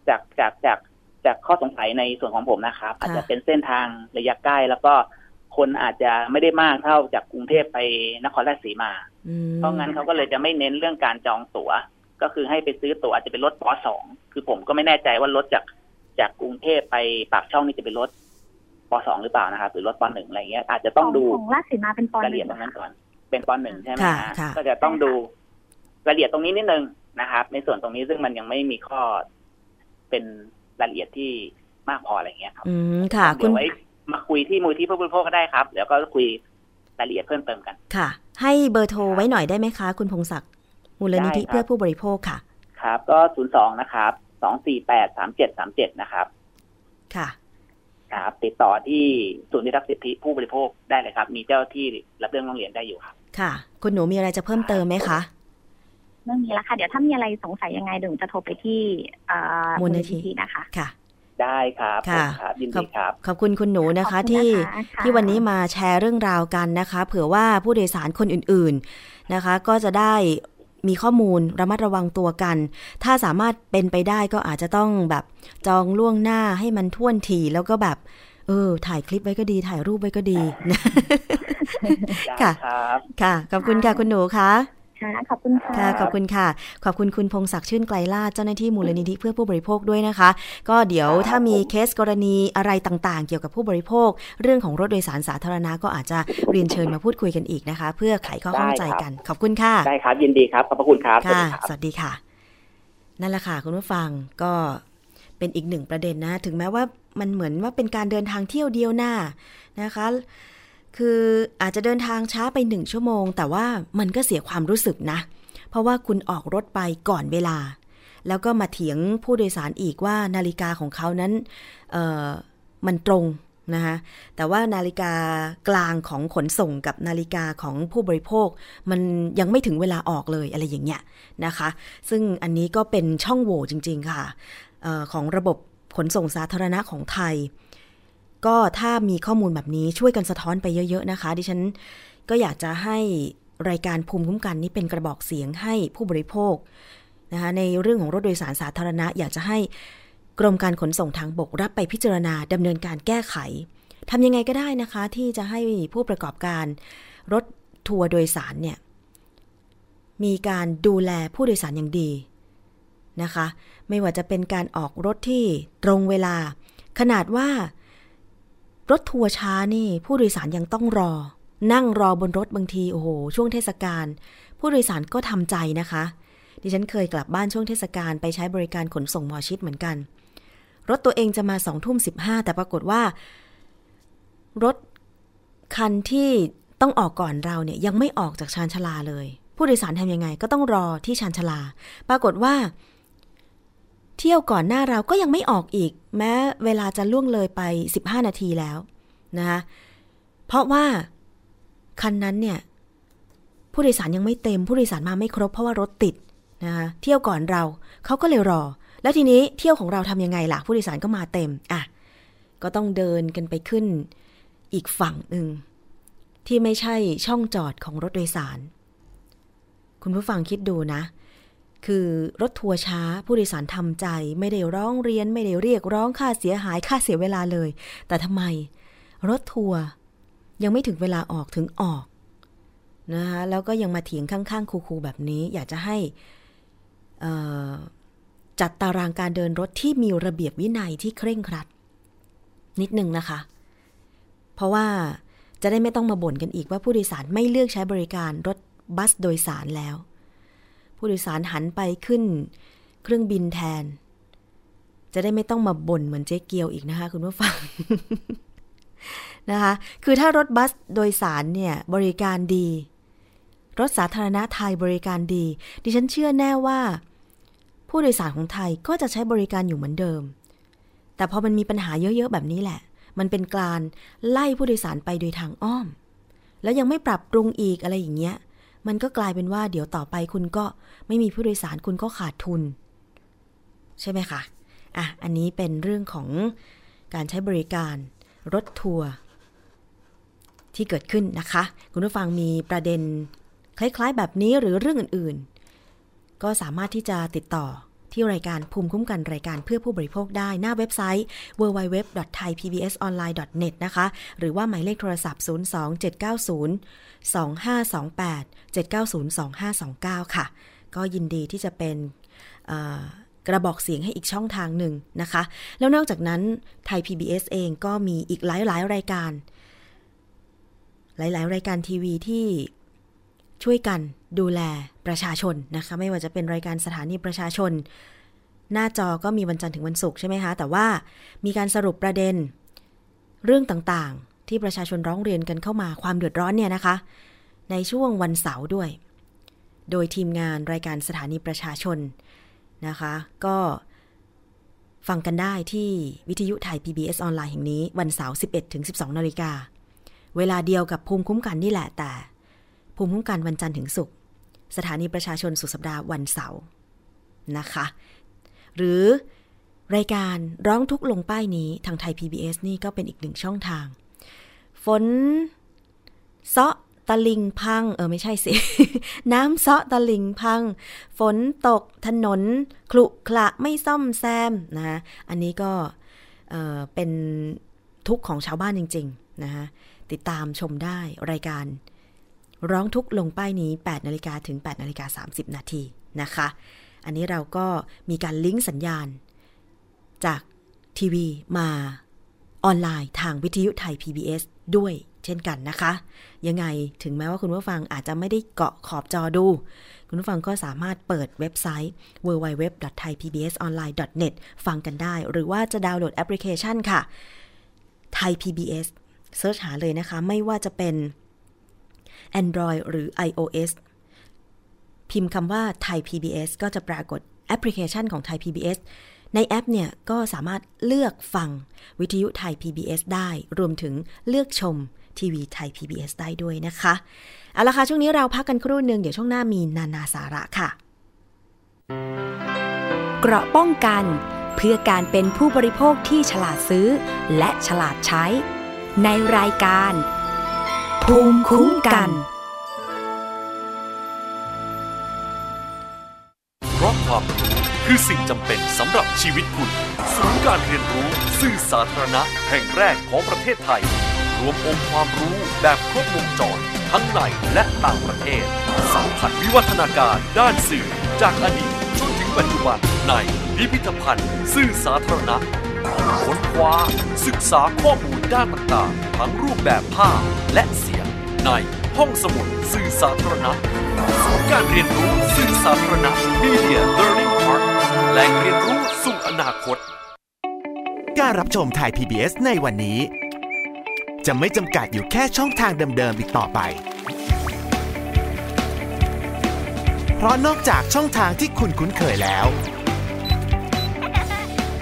D: จากจากจากจากข้อสงสัยในส่วนของผมนะครับ อาจจะเป็นเส้นทางระยะใกล้แล้วก็คนอาจจะไม่ได้มากเท่าจากกรุงเทพไปนครราชสีมา
B: อืม
D: เพราะงั้นเขาก็เลยจะไม่เน้นเรื่องการจองตั๋ว ก็คือให้ไปซื้อตั๋วอาจจะเป็นรถปสองคือผมก็ไม่แน่ใจว่ารถจากจากกรุงเทพไปปากช่องนี่จะเป็นรถปสองหรือเปล่านะครับหรือรถปหนึ่งอะไรเงี้ย อาจจะต้องดู
C: ของราชสีมาเป็นปอ
D: รายละ
C: ห
D: เอี
C: นึ่
D: ยด
C: ง
D: ตรงนั้นก่อน เป็นปหนึ่งใช่ไหม
B: ค่ะ
D: ฮะ
B: ค่ะ
D: ก็จะต้องดูรายละเอียดตรงนี้นิดนึงนะครับ ในส่วนตรงนี้ซึ่งมันยังไม่มีข้อเป็นรายละเอียดที่มากพออะไรเงี้ยครับ
B: อืมค่ะ คุ
D: เดี๋
B: ณ
D: ยวไว้มาคุยที่มูลที่ผู้บริโภคก็ได้ครับเดี๋ยวก็คุย รายละเอียดเพิ่มเติมกัน
B: ค่ะ ให้เบอร์โทรไว้หน่อยได้ไหมคะ คุณพงศักดิ์มูลนิธิ
D: ได้ครับ
B: เพื่อผู้บริโภคค่ะ
D: ครับ ก็ศูนย์สองนะครับสองสี่แปดสามเจ็ดสามเจ็ดนะครับ
B: ค่ะ
D: ครับ ติดต่อที่ศูนย์ที่รับสิทธิผู้บริโภคได้เลยครับ มีเจ้าหน้าที่รับเรื่องร้องเรียนได้อยู่ครับ
B: ค่ะ คุณหนูมีอะไรจะเพิ่มเติมไหมคะ
C: เรื่องนี้แล้วค่ะ เดี๋ยวถ้ามีอะไรสงสัยยังไงเดี๋ยวหนูจะโทรไปที่เอ่อ
B: มูลนิธิ
C: นะคะ
B: ค่ะ
D: ได้ครับ
B: ค่ะ
D: ผมครับยินดีครับ
B: ขอบคุณคุณหนูนะคะ
C: ขอบณ
B: ที่
C: นะคะค่ะ
B: ที่วันนี้มาแชร์เรื่องราวกันนะคะ เผื่อว่าผู้โดยสารคนอื่น ๆนะคะ ก็จะได้มีข้อมูลระมัดระวังตัวกัน ถ้าสามารถเป็นไปได้ก็อาจจะต้องแบบจองล่วงหน้าให้มันท่วนทีแล้วก็แบบ เออ ถ่ายคลิปไว้ก็ดี ถ่ายรูปไว้ก็ดีนะ
D: ได้
B: ค่ะ
D: ครับ
B: ค่ะขอบคุณค่ะคุณหนูคะ
C: ค่ะขอบคุณค่ะ
B: ค่ะขอบคุณค่ะ ขอบคุณคุณพงศักดิ์ชื่นไกลลาศเจ้าหน้าที่มูลนิธิเพื่อผู้บริโภคด้วยนะคะ ก็เดี๋ยว
D: ครับ
B: ถ้ามี
D: ผม
B: เคสกรณีอะไรต่างๆ เกี่ยวกับผู้บริโภค เรื่องของรถโดยสารสาธารณะก็อาจจะเรียนเชิญมาพูดคุยกันอีกนะคะ เพื่อไขข้อข้องใจกัน ขอบคุณค่ะ
D: ได้ครับยินดีครับขอบพระคุณครับสวัส
B: ค่ะ
D: ดีครับ
B: สวัสดีค่ะ นั่นแหละค่ะคุณผู้ฟังก็เป็นอีกหนึ่งประเด็นนะ ถึงแม้ว่ามันเหมือนว่าเป็นการเดินทางเที่ยวเดียวหน้านะคะ คืออาจจะเดินทางช้าไปหนึ่งชั่วโมง แต่ว่ามันก็เสียความรู้สึกนะ เพราะว่าคุณออกรถไปก่อนเวลา แล้วก็มาเถียงผู้โดยสารอีกว่านาฬิกาของเขานั้นเออมันตรงนะคะแต่ว่านาฬิกากลางของขนส่งกับนาฬิกาของผู้บริโภค มันยังไม่ถึงเวลาออกเลยอะไรอย่างเงี้ยนะคะ ซึ่งอันนี้ก็เป็นช่องโหว่จริง ๆ ค่ะออของระบบขนส่งสาธารณะของไทย ก็ถ้ามีข้อมูลแบบนี้ช่วยกันสะท้อนไปเยอะ ๆ นะคะ ดิฉันก็อยากจะให้รายการภูมิคุ้มกันนี้เป็นกระบอกเสียงให้ผู้บริโภคนะคะในเรื่องของรถโดยสารสาธารณะ อยากจะให้กรมการขนส่งทางบกรับไปพิจารณาดำเนินการแก้ไขทำยังไงก็ได้นะคะ ที่จะให้ผู้ประกอบการรถทัวร์โดยสารเนี่ยมีการดูแลผู้โดยสารอย่างดีนะคะ ไม่ว่าจะเป็นการออกรถที่ตรงเวลา ขนาดว่า รถทัวร์ช้านี่ ผู้โดยสารยังต้องรอ นั่งรอบนรถบางทีโอ้โหช่วงเทศกาลผู้โดยสารก็ทำใจนะคะ ดิฉันเคยกลับบ้านช่วงเทศกาลไปใช้บริการขนส่งหมอชิดเหมือนกัน รถตัวเองจะมาสองทุ่มสิบห้าแต่ปรากฏว่า รถคันที่ต้องออกก่อนเราเนี่ยยังไม่ออกจากชานชาลาเลย ผู้โดยสารทำยังไงก็ต้องรอที่ชานชาลา ปรากฏว่า เที่ยวก่อนหน้าเราก็ยังไม่ออกอีก แม้เวลาจะล่วงเลยไป 15 นาทีแล้วนะคะเพราะว่าคันนั้นเนี่ย ผู้โดยสารยังไม่เต็ม ผู้โดยสารมาไม่ครบเพราะว่ารถติดนะคะเที่ยวก่อนเราเขาก็เลยรอ แล้วทีนี้เที่ยวของเราทำยังไงล่ะ ผู้โดยสารก็มาเต็มอะก็ต้องเดินกันไปขึ้นอีกฝั่งหนึ่งที่ไม่ใช่ช่องจอดของรถโดยสาร คุณผู้ฟังคิดดูนะ คือรถทัวร์ช้าผู้โดยสารทำใจ ไม่ได้ร้องเรียน ไม่ได้เรียกร้องค่าเสียหายค่าเสียเวลาเลย แต่ทำไม รถทัวร์ยังไม่ถึงเวลาออกถึงออกนะคะแล้วก็ยังมาเถียงข้างๆคูๆแบบนี้ อยากจะให้จัดตารางการเดินรถที่มีระเบียบวินัยที่เคร่งครัด นิดนึงนะคะ เพราะว่าจะได้ไม่ต้องมาบ่นกันอีกว่าผู้โดยสารไม่เลือกใช้บริการรถบัสโดยสารแล้ว ผู้โดยสารหันไปขึ้น เครื่องบินแทน จะได้ไม่ต้องมาบ่นเหมือนเจ๊เกียวอีกนะคะ คุณผู้ฟังนะคะ คือถ้ารถบัสโดยสารเนี่ยบริการดี รถสาธารณะไทยบริการดี ดิฉันเชื่อแน่ว่า ผู้โดยสารของไทยก็จะใช้บริการอยู่เหมือนเดิม แต่พอมันมีปัญหาเยอะๆแบบนี้แหละ มันเป็นการไล่ผู้โดยสารไปโดยทางอ้อม แล้วยังไม่ปรับปรุงอีกอะไรอย่างเงี้ย มันก็กลายเป็นว่าเดี๋ยวต่อไปคุณก็ไม่มีผู้โดยสารคุณก็ขาดทุน ใช่ไหมคะ อะ อันนี้เป็นเรื่องของการใช้บริการรถทัวร์ที่เกิดขึ้นนะคะ คุณผู้ฟังมีประเด็นคล้ายๆแบบนี้หรือเรื่องอื่นๆ ก็สามารถที่จะติดต่อ ที่รายการภูมิคุ้มกันรายการเพื่อผู้บริโภคได้หน้าเว็บไซต์ www.thaipbsonline.net นะคะ หรือว่าหมายเลขโทรศัพท์ 02790 2528 790 2529 ค่ะ ก็ยินดีที่จะเป็นกระบอกเสียงให้อีกช่องทางหนึ่งนะคะ แล้วนอกจากนั้นไทย PBS เองก็มีอีกหลายๆ รายการ หลาย ๆ รายการทีวีที่ ช่วยกันดูแลประชาชนนะคะ ไม่ว่าจะเป็นรายการสถานีประชาชน หน้าจอก็มีวันจันทร์ถึงวันศุกร์ใช่ไหมคะ แต่ว่ามีการสรุปประเด็น เรื่องต่างๆ ที่ประชาชนร้องเรียนกันเข้ามาความเดือดร้อนเนี่ยนะคะ ในช่วงวันเสาร์ด้วย โดยทีมงานรายการสถานีประชาชนนะคะ ก็ฟังกันได้ที่วิทยุไทย PBS ออนไลน์แห่งนี้ วันเสาร์ 11 ถึง 12 นาฬิกา เวลาเดียวกับภูมิคุ้มกันนี่แหละแต่ ภูมิคุ้มกันวันจันทร์ถึงศุกร์สถานีประชาชนสุดสัปดาห์วันเสาร์นะคะ หรือรายการร้องทุกลงป้ายนี้ทางไทย PBS นี่ก็เป็นอีกหนึ่งช่องทาง ฝนเซาะตะลิงพัง เออไม่ใช่สิ น้ำเซาะตะลิงพัง ฝนตกถนนคลุขระไม่ซ่อมแซมนะอันนี้ก็เเป็นทุกข์ของชาวบ้านจริง ๆ นะคะติดตามชมได้รายการ ร้องทุกลงป้ายนี้ 8 นาฬิกาถึง 8 นาฬิกา 30 นาทีนะคะ อันนี้เราก็มีการลิงก์สัญญาณ จากทีวีมาออนไลน์ทางวิทยุไทย PBS ด้วยเช่นกันนะคะ ยังไงถึงแม้ว่าคุณผู้ฟังอาจจะไม่ได้เกาะขอบจอดู คุณผู้ฟังก็สามารถเปิดเว็บไซต์ www.thaipbsonline.net ฟังกันได้ หรือว่าจะดาวน์โหลดแอปพลิเคชันค่ะไทย PBS search หาเลยนะคะ ไม่ว่าจะเป็น Android หรือ iOS พิมพ์คำว่าไทย PBS ก็จะปรากฏแอปพลิเคชันของไทย PBS ในแอปเนี่ยก็สามารถเลือกฟังวิทยุไทย PBS ได้ รวมถึงเลือกชมทีวีไทย PBS ได้ด้วยนะคะ เอาละค่ะ ช่วงนี้เราพักกันครู่หนึ่งเดี๋ยวช่วงหน้ามีนานาสาระค่ะ
E: เกราะป้องกันเพื่อการเป็นผู้บริโภคที่ฉลาดซื้อ และฉลาดใช้ ในรายการ ภูมิคุ้มกัน
F: เพราะความรู้คือสิ่งจำเป็นสำหรับชีวิตคุณศูนย์การเรียนรู้สื่อสาธารณะแห่งแรกของประเทศไทย รวมองค์ความรู้แบบครบวงจรทั้งในและต่างประเทศ สัมผัสวิวัฒนาการด้านสื่อจากอดีตจนถึงปัจจุบันในพิพิธภัณฑ์ สื่อสาธารณะ ค้นคว้าศึกษาข้อมูลด้านต่างๆ ทั้งรูปแบบภาพและเสียง ในห้องสมุดสื่อสาธารณะศูนย์การเรียนรู้สื่อสาธารณะ Media Learning Park แหล่งเรียนรู้สู่อนาคต
G: การรับชมไทย PBS ในวันนี้ จะไม่จำกัดอยู่แค่ช่องทางเดิมๆอีกต่อไป เพราะนอกจากช่องทางที่คุณคุ้นเคยแล้ว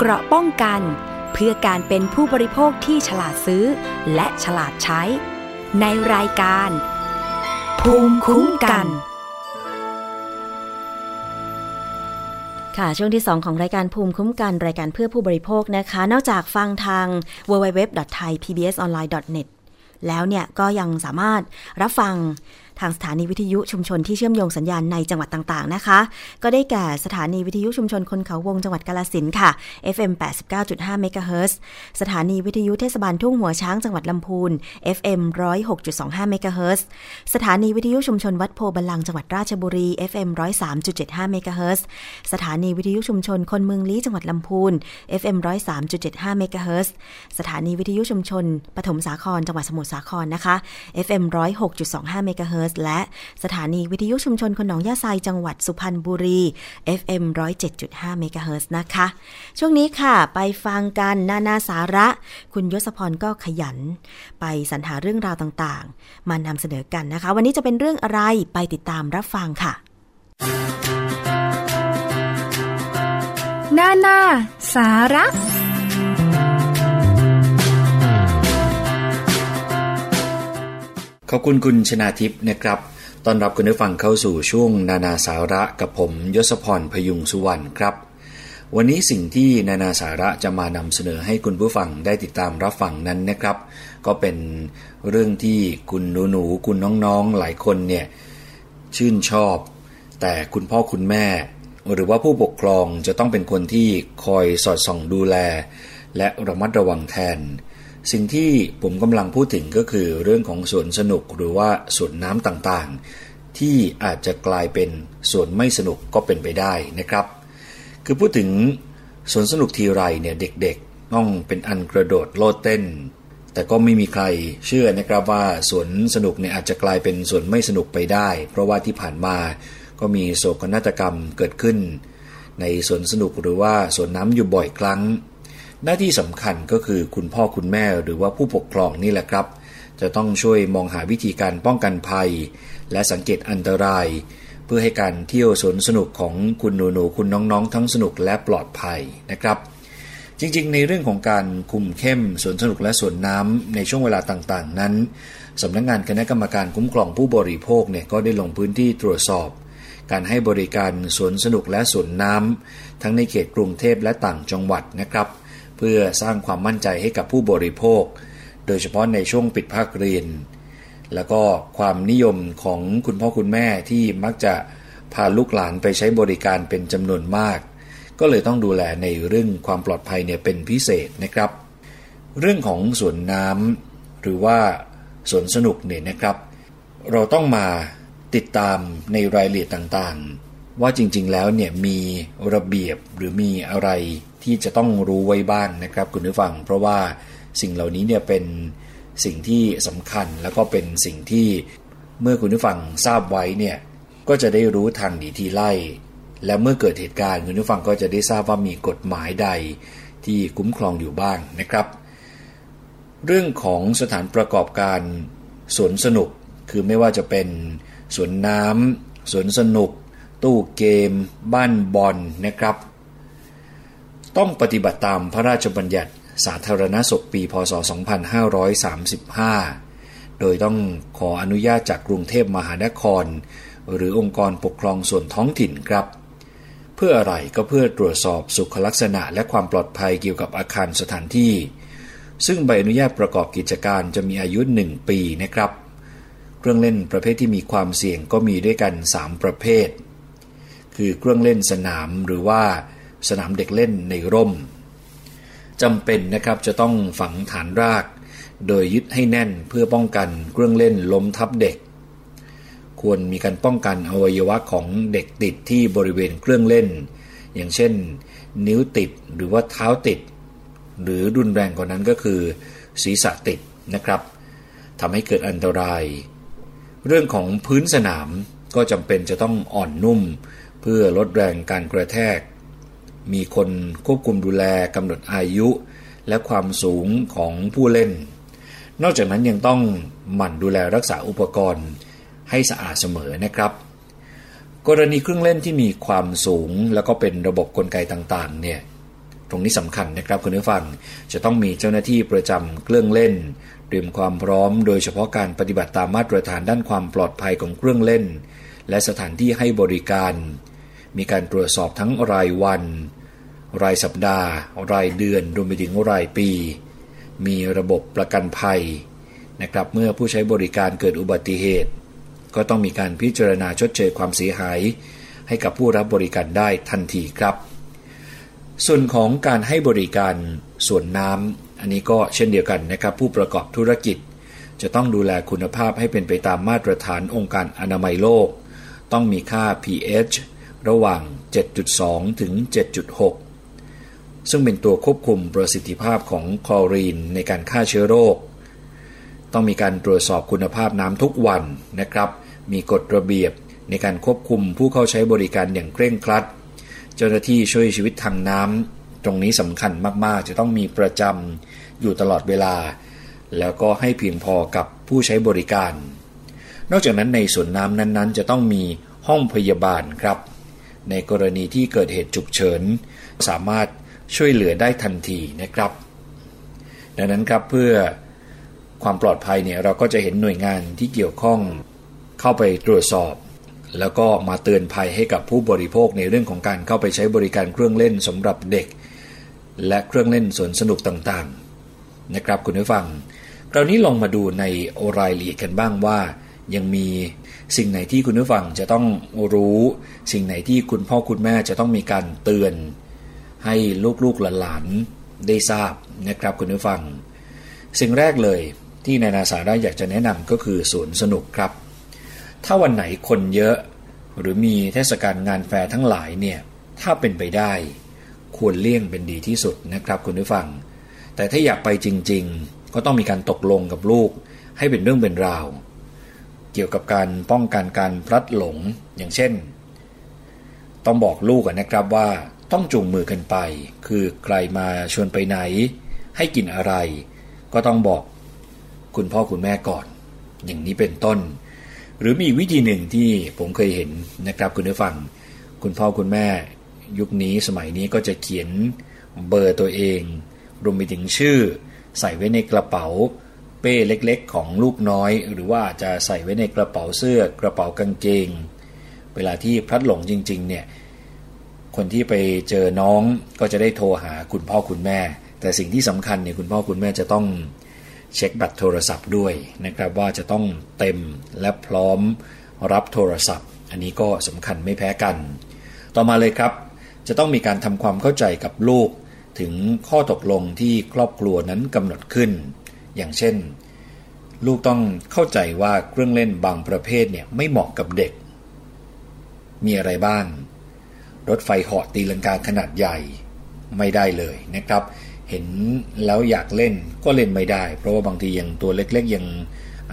E: เกราะป้องกัน เพื่อการเป็นผู้บริโภคที่ฉลาดซื้อ และฉลาดใช้ ในรายการ ภูมิคุ้มกัน
B: ค่ะ ช่วงที่ 2 ของรายการภูมิคุ้มกัน รายการเพื่อผู้บริโภคนะคะ นอกจากฟังทาง www.thaipbsonline.net แล้วเนี่ยก็ยังสามารถรับฟัง ทางสถานีวิทยุชุมชนที่เชื่อมโยงสัญญาณในจังหวัดต่างๆนะคะ ก็ได้แก่สถานีวิทยุชุมชนคนเขาวงจังหวัดกาลสินค่ะ FM 89.5เมกะเฮิรตซ์สถานีวิทยุเทศบาลทุ่งหัวช้างจังหวัดลำพูน FM 106.25เมกะเฮิรตซ์สถานีวิทยุชุมชนวัดโพธิ์บัลลังก์จังหวัดราชบุรี FM 103.75เมกะเฮิรตซ์สถานีวิทยุชุมชนคนเมืองลี้จังหวัดลำพูน FM 103.75เมกะเฮิรตซ์สถานีวิทยุชุมชนปฐมสาครจังหวัดสมุทรสาครนะคะ FM 106.25เมกะเฮิรตซ์และสถานีวิทยุชุมชนคนหนองหญ้าไซจังหวัดสุพรรณบุรี FM 107.5เมกะเฮิรตซ์นะคะ ช่วงนี้ค่ะ ไปฟังกันนานาสาระ คุณยศพรก็ขยัน ไปสรรหาเรื่องราวต่างๆ มานำเสนอกันนะคะ วันนี้จะเป็นเรื่องอะไรไปติดตามรับฟังค่ะ
H: นานาสาระ
I: ขอบคุณคุณชนาทิพย์นะครับตอนรับคุณผู้ฟังเข้าสู่ช่วงนานาสาระกับผมยศพรพยุงสุวรรณครับ วันนี้สิ่งที่นานาสาระจะมานำเสนอให้คุณผู้ฟังได้ติดตามรับฟังนั้นนะครับ ก็เป็นเรื่องที่คุณหนูหนูคุณน้องๆหลายคนเนี่ยชื่นชอบ แต่คุณพ่อคุณแม่ หรือว่าผู้ปกครองจะต้องเป็นคนที่คอยสอดส่องดูแล และระมัดระวังแทน สิ่งที่ผมกำลังพูดถึงก็คือเรื่องของสวนสนุกหรือว่าสวนน้ำต่างๆ ที่อาจจะกลายเป็นสวนไม่สนุกก็เป็นไปได้นะครับ คือพูดถึงสวนสนุกทีไรเนี่ยเด็กๆ ต้องเป็นอันกระโดดโลดเต้น แต่ก็ไม่มีใครเชื่อนะครับว่าสวนสนุกเนี่ยอาจจะกลายเป็นสวนไม่สนุกไปได้ เพราะว่าที่ผ่านมาก็มีโศกนาฏกรรมเกิดขึ้น ในสวนสนุกหรือว่าสวนน้ำอยู่บ่อยครั้ง หน้าที่สำคัญก็คือคุณพ่อคุณแม่หรือว่าผู้ปกครองนี่แหละครับ จะต้องช่วยมองหาวิธีการป้องกันภัย และสังเกตอันตราย เพื่อให้การเที่ยวสวนสนุกของคุณหนูหนูคุณน้องๆ ทั้งสนุกและปลอดภัยนะครับ จริงๆ ในเรื่องของการคุมเข้มสวนสนุกและสวนน้ำในช่วงเวลาต่างๆ นั้นสำนักงงานคณะกรรมการคุ้มครองผู้บริโภคเนี่ยก็ได้ลงพื้นที่ตรวจสอบการให้บริการสวนสนุกและสวนน้ำทั้งในเขตกรุงเทพและต่างจังหวัดนะครับ เพื่อสร้างความมั่นใจให้กับผู้บริโภค โดยเฉพาะในช่วงปิดภาคเรียน แล้วก็ความนิยมของคุณพ่อคุณแม่ที่มักจะพาลูกหลานไปใช้บริการเป็นจำนวนมาก ก็เลยต้องดูแลในเรื่องความปลอดภัยเนี่ยเป็นพิเศษนะครับ เรื่องของสวนน้ำหรือว่าสวนสนุกเนี่ยนะครับ เราต้องมาติดตามในรายละเอียดต่างๆ ว่าจริงๆแล้วเนี่ยมีระเบียบหรือมีอะไรที่จะต้องรู้ไว้บ้างนะครับคุณผู้ฟัง เพราะว่าสิ่งเหล่านี้เนี่ยเป็นสิ่งที่สำคัญแล้วก็เป็นสิ่งที่เมื่อคุณผู้ฟังทราบไว้เนี่ยก็จะได้รู้ทางหนีทีไล่ และเมื่อเกิดเหตุการณ์คุณผู้ฟังก็จะได้ทราบว่ามีกฎหมายใดที่คุ้มครองอยู่บ้างนะครับ เรื่องของสถานประกอบการสวนสนุกคือไม่ว่าจะเป็นสวนน้ำสวนสนุก ตู้เกม บ้านบอลนะครับ ต้องปฏิบัติตามพระราชบัญญัติสาธารณสุขปีพศ 2535 โดยต้องขออนุญาตจากกรุงเทพมหานคร หรือองค์กรปกครองส่วนท้องถิ่นครับ เพื่ออะไรก็เพื่อตรวจสอบสุขลักษณะและความปลอดภัยเกี่ยวกับอาคารสถานที่ ซึ่งใบอนุญาตประกอบกิจการจะมีอายุ 1 ปีนะครับ เครื่องเล่นประเภทที่มีความเสี่ยงก็มีด้วยกัน 3 ประเภท คือเครื่องเล่นสนามหรือว่าสนามเด็กเล่นในร่มจำเป็นนะครับจะต้องฝังฐานราก โดยยึดให้แน่นเพื่อป้องกันเครื่องเล่นล้มทับเด็ก ควรมีการป้องกันอวัยวะของเด็กติดที่บริเวณเครื่องเล่น อย่างเช่น นิ้วติดหรือว่าเท้าติด หรือรุนแรงกว่านั้นก็คือ ศีรษะติดนะครับทำให้เกิดอันตราย เรื่องของพื้นสนามก็จำเป็นจะต้องอ่อนนุ่ม พื่อลดแรงการกระแทก มีคนควบคุมดูแลกำหนดอายุ และความสูงของผู้เล่น นอกจากนั้นยังต้องหมั่นดูแลรักษาอุปกรณ์ให้สะอาดเสมอนะครับ กรณีเครื่องเล่นที่มีความสูงแล้วก็เป็นระบบกลไกต่างๆเนี่ยตรงนี้สำคัญนะครับคุณผู้ฟังจะต้องมีเจ้าหน้าที่ประจำเครื่องเล่นเตรียมความพร้อม โดยเฉพาะการปฏิบัติตามมาตรฐานด้านความปลอดภัยของเครื่องเล่น และสถานที่ให้บริการ มีการตรวจสอบทั้งรายวัน รายสัปดาห์ รายเดือนรวมไปถึงรายปี มีระบบประกันภัยนะครับเมื่อผู้ใช้บริการเกิดอุบัติเหตุ ก็ต้องมีการพิจารณาชดเชยความเสียหาย ให้กับผู้รับบริการได้ทันทีครับ ส่วนของการให้บริการส่วนน้ำอันนี้ก็เช่นเดียวกันนะครับ ผู้ประกอบธุรกิจ จะต้องดูแลคุณภาพให้เป็นไปตามมาตรฐานองค์การอนามัยโลก ต้องมีค่า pH ระหว่าง 7.2 ถึง 7.6 ซึ่งเป็นตัวควบคุมประสิทธิภาพของคลอรีนในการฆ่าเชื้อโรค ต้องมีการตรวจสอบคุณภาพน้ำทุกวันนะครับ มีกฎระเบียบในการควบคุมผู้เข้าใช้บริการอย่างเคร่งครัด เจ้าหน้าที่ช่วยชีวิตทางน้ำตรงนี้สำคัญมากๆ จะต้องมีประจำอยู่ตลอดเวลา แล้วก็ให้เพียงพอกับผู้ใช้บริการ นอกจากนั้นในสวนน้ำนั้นๆ จะต้องมีห้องพยาบาลครับ ในกรณีที่เกิดเหตุฉุกเฉิน สามารถช่วยเหลือได้ทันทีนะครับ ดังนั้นครับเพื่อความปลอดภัยเนี่ยเราก็จะเห็นหน่วยงานที่เกี่ยวข้องเข้าไปตรวจสอบ แล้วก็มาเตือนภัยให้กับผู้บริโภคในเรื่องของการเข้าไปใช้บริการเครื่องเล่นสำหรับเด็ก และเครื่องเล่นสวนสนุกต่างๆ นะครับคุณผู้ฟัง คราวนี้ลองมาดูในโอรายลีกันบ้างว่า ยังมีสิ่งไหนที่คุณผู้ฟังจะต้องรู้ สิ่งไหนที่คุณพ่อคุณแม่จะต้องมีการเตือน ให้ลูกๆหลานๆได้ทราบนะครับคุณผู้ฟัง สิ่งแรกเลยที่นายนาสาระอยากจะแนะนำก็คือสวนสนุกครับ ถ้าวันไหนคนเยอะ หรือมีเทศกาลงานแฟร์ทั้งหลายเนี่ยถ้าเป็นไปได้ ควรเลี่ยงเป็นดีที่สุดนะครับคุณผู้ฟัง แต่ถ้าอยากไปจริง ๆ ก็ต้องมีการตกลงกับลูก ให้เป็นเรื่องเป็นราว เกี่ยวกับการป้องกันการพลัดหลงอย่างเช่น ต้องบอกลูกนะครับว่าต้องจูงมือกันไป คือใครมาชวนไปไหน ให้กินอะไร ก็ต้องบอกคุณพ่อคุณแม่ก่อน อย่างนี้เป็นต้น หรือมีวิธีหนึ่งที่ผมเคยเห็นนะครับคุณผู้ฟัง คุณพ่อคุณแม่ ยุคนี้สมัยนี้ก็จะเขียนเบอร์ตัวเอง รวมไปถึงชื่อ ใส่ไว้ในกระเป๋า ป้เล็กๆ ของลูกน้อย หรือว่าจะใส่ไว้ในกระเป๋าเสื้อกระเป๋ากางเกง เวลาที่พลัดหลงจริง ๆ เนี่ยคนที่ไปเจอน้องก็จะได้โทรหาคุณพ่อคุณแม่ แต่สิ่งที่สำคัญเนี่ยคุณพ่อคุณแม่จะต้องเช็คบัตรโทรศัพท์ด้วยนะครับว่าจะต้องเต็มและพร้อมรับโทรศัพท์ อันนี้ก็สำคัญไม่แพ้กัน ต่อมาเลยครับ จะต้องมีการทำความเข้าใจกับลูก ถึงข้อตกลงที่ครอบครัวนั้นกำหนดขึ้น อย่างเช่น ลูกต้องเข้าใจว่าเครื่องเล่นบางประเภทเนี่ยไม่เหมาะกับเด็ก มีอะไรบ้าง รถไฟเหาะตีลังกาขนาดใหญ่ไม่ได้เลยนะครับ เห็นแล้วอยากเล่นก็เล่นไม่ได้ เพราะว่าบางทียังตัวเล็กๆยัง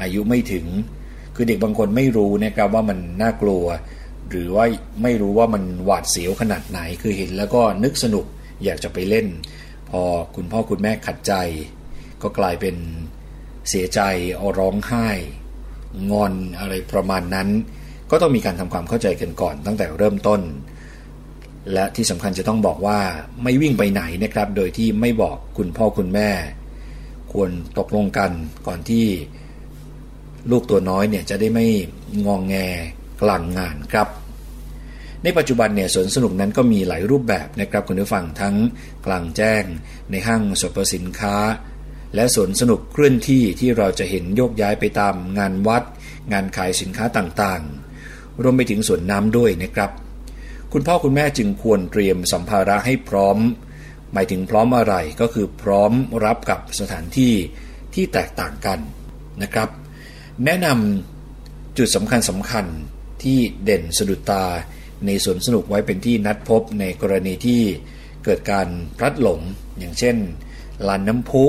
I: อายุไม่ถึง คือเด็กบางคนไม่รู้นะครับว่ามันน่ากลัว หรือว่าไม่รู้ว่ามันหวาดเสียวขนาดไหน คือเห็นแล้วก็นึกสนุกอยากจะไปเล่น พอคุณพ่อคุณแม่ขัดใจ ก็กลายเป็นเสียใจเอาร้องไห้ งอนอะไรประมาณนั้น ก็ต้องมีการทำความเข้าใจกันก่อนตั้งแต่เริ่มต้น และที่สำคัญจะต้องบอกว่าไม่วิ่งไปไหนนะครับ โดยที่ไม่บอกคุณพ่อคุณแม่ ควรตกลงกันก่อนที่ลูกตัวน้อยเนี่ยจะได้ไม่งองแงกลางงานครับ ในปัจจุบันเนี่ยสวนสนุกนั้นก็มีหลายรูปแบบนะครับคุณผู้ฟังทั้งกลางแจ้ง ในห้างสรรพสินค้า และสวนสนุกเคลื่อนที่ที่เราจะเห็นโยกย้ายไปตามงานวัด งานขายสินค้าต่างๆ รวมไปถึงสวนน้ำด้วยนะครับ คุณพ่อคุณแม่จึงควรเตรียมสัมภาระให้พร้อม หมายถึงพร้อมอะไรก็คือพร้อมรับกับสถานที่ที่แตกต่างกันนะครับ แนะนำจุดสำคัญสำคัญที่เด่นสะดุดตาในสวนสนุกไว้เป็นที่นัดพบในกรณีที่เกิดการพลัดหลง อย่างเช่นลานน้ำพุ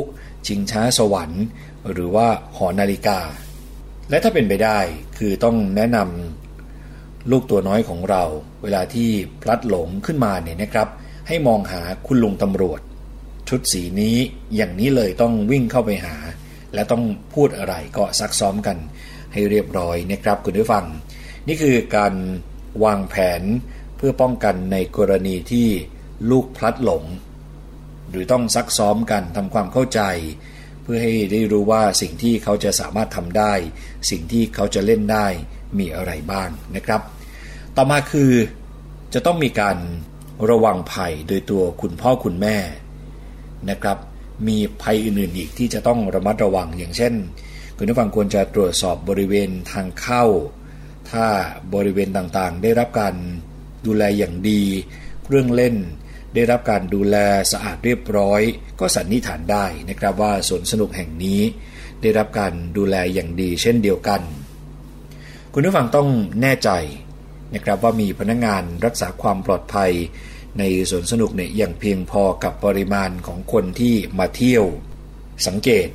I: ชิงช้าสวรรค์ หรือว่าหอนาฬิกา และถ้าเป็นไปได้คือต้องแนะนำลูกตัวน้อยของเรา เวลาที่พลัดหลงขึ้นมาเนี่ยนะครับ ให้มองหาคุณลุงตำรวจ ชุดสีนี้อย่างนี้เลยต้องวิ่งเข้าไปหา และต้องพูดอะไรก็ซักซ้อมกันให้เรียบร้อยนะครับคุณผู้ฟัง นี่คือการวางแผนเพื่อป้องกันในกรณีที่ลูกพลัดหลง หรือต้องซักซ้อมกันทำความเข้าใจ เพื่อให้ได้รู้ว่าสิ่งที่เขาจะสามารถทำได้ สิ่งที่เขาจะเล่นได้มีอะไรบ้างนะครับ ต่อมาคือจะต้องมีการระวังภัยโดยตัวคุณพ่อคุณแม่นะครับ มีภัยอื่นๆอีกที่จะต้องระมัดระวังอย่างเช่น คุณผู้ฟังควรจะตรวจสอบบริเวณทางเข้า ถ้าบริเวณต่างๆ ได้รับการดูแลอย่างดี เครื่องเล่น ได้รับการดูแลสะอาดเรียบร้อย ก็สันนิษฐานได้นะครับว่าสวนสนุกแห่งนี้ ได้รับการดูแลอย่างดีเช่นเดียวกัน คุณผู้ฟังต้องแน่ใจนะครับว่ามีพนักงงานรักษาความปลอดภัย ในสวนสนุกเนี่ยอย่างเพียงพอกับปริมาณของคนที่มาเที่ยว สังเกต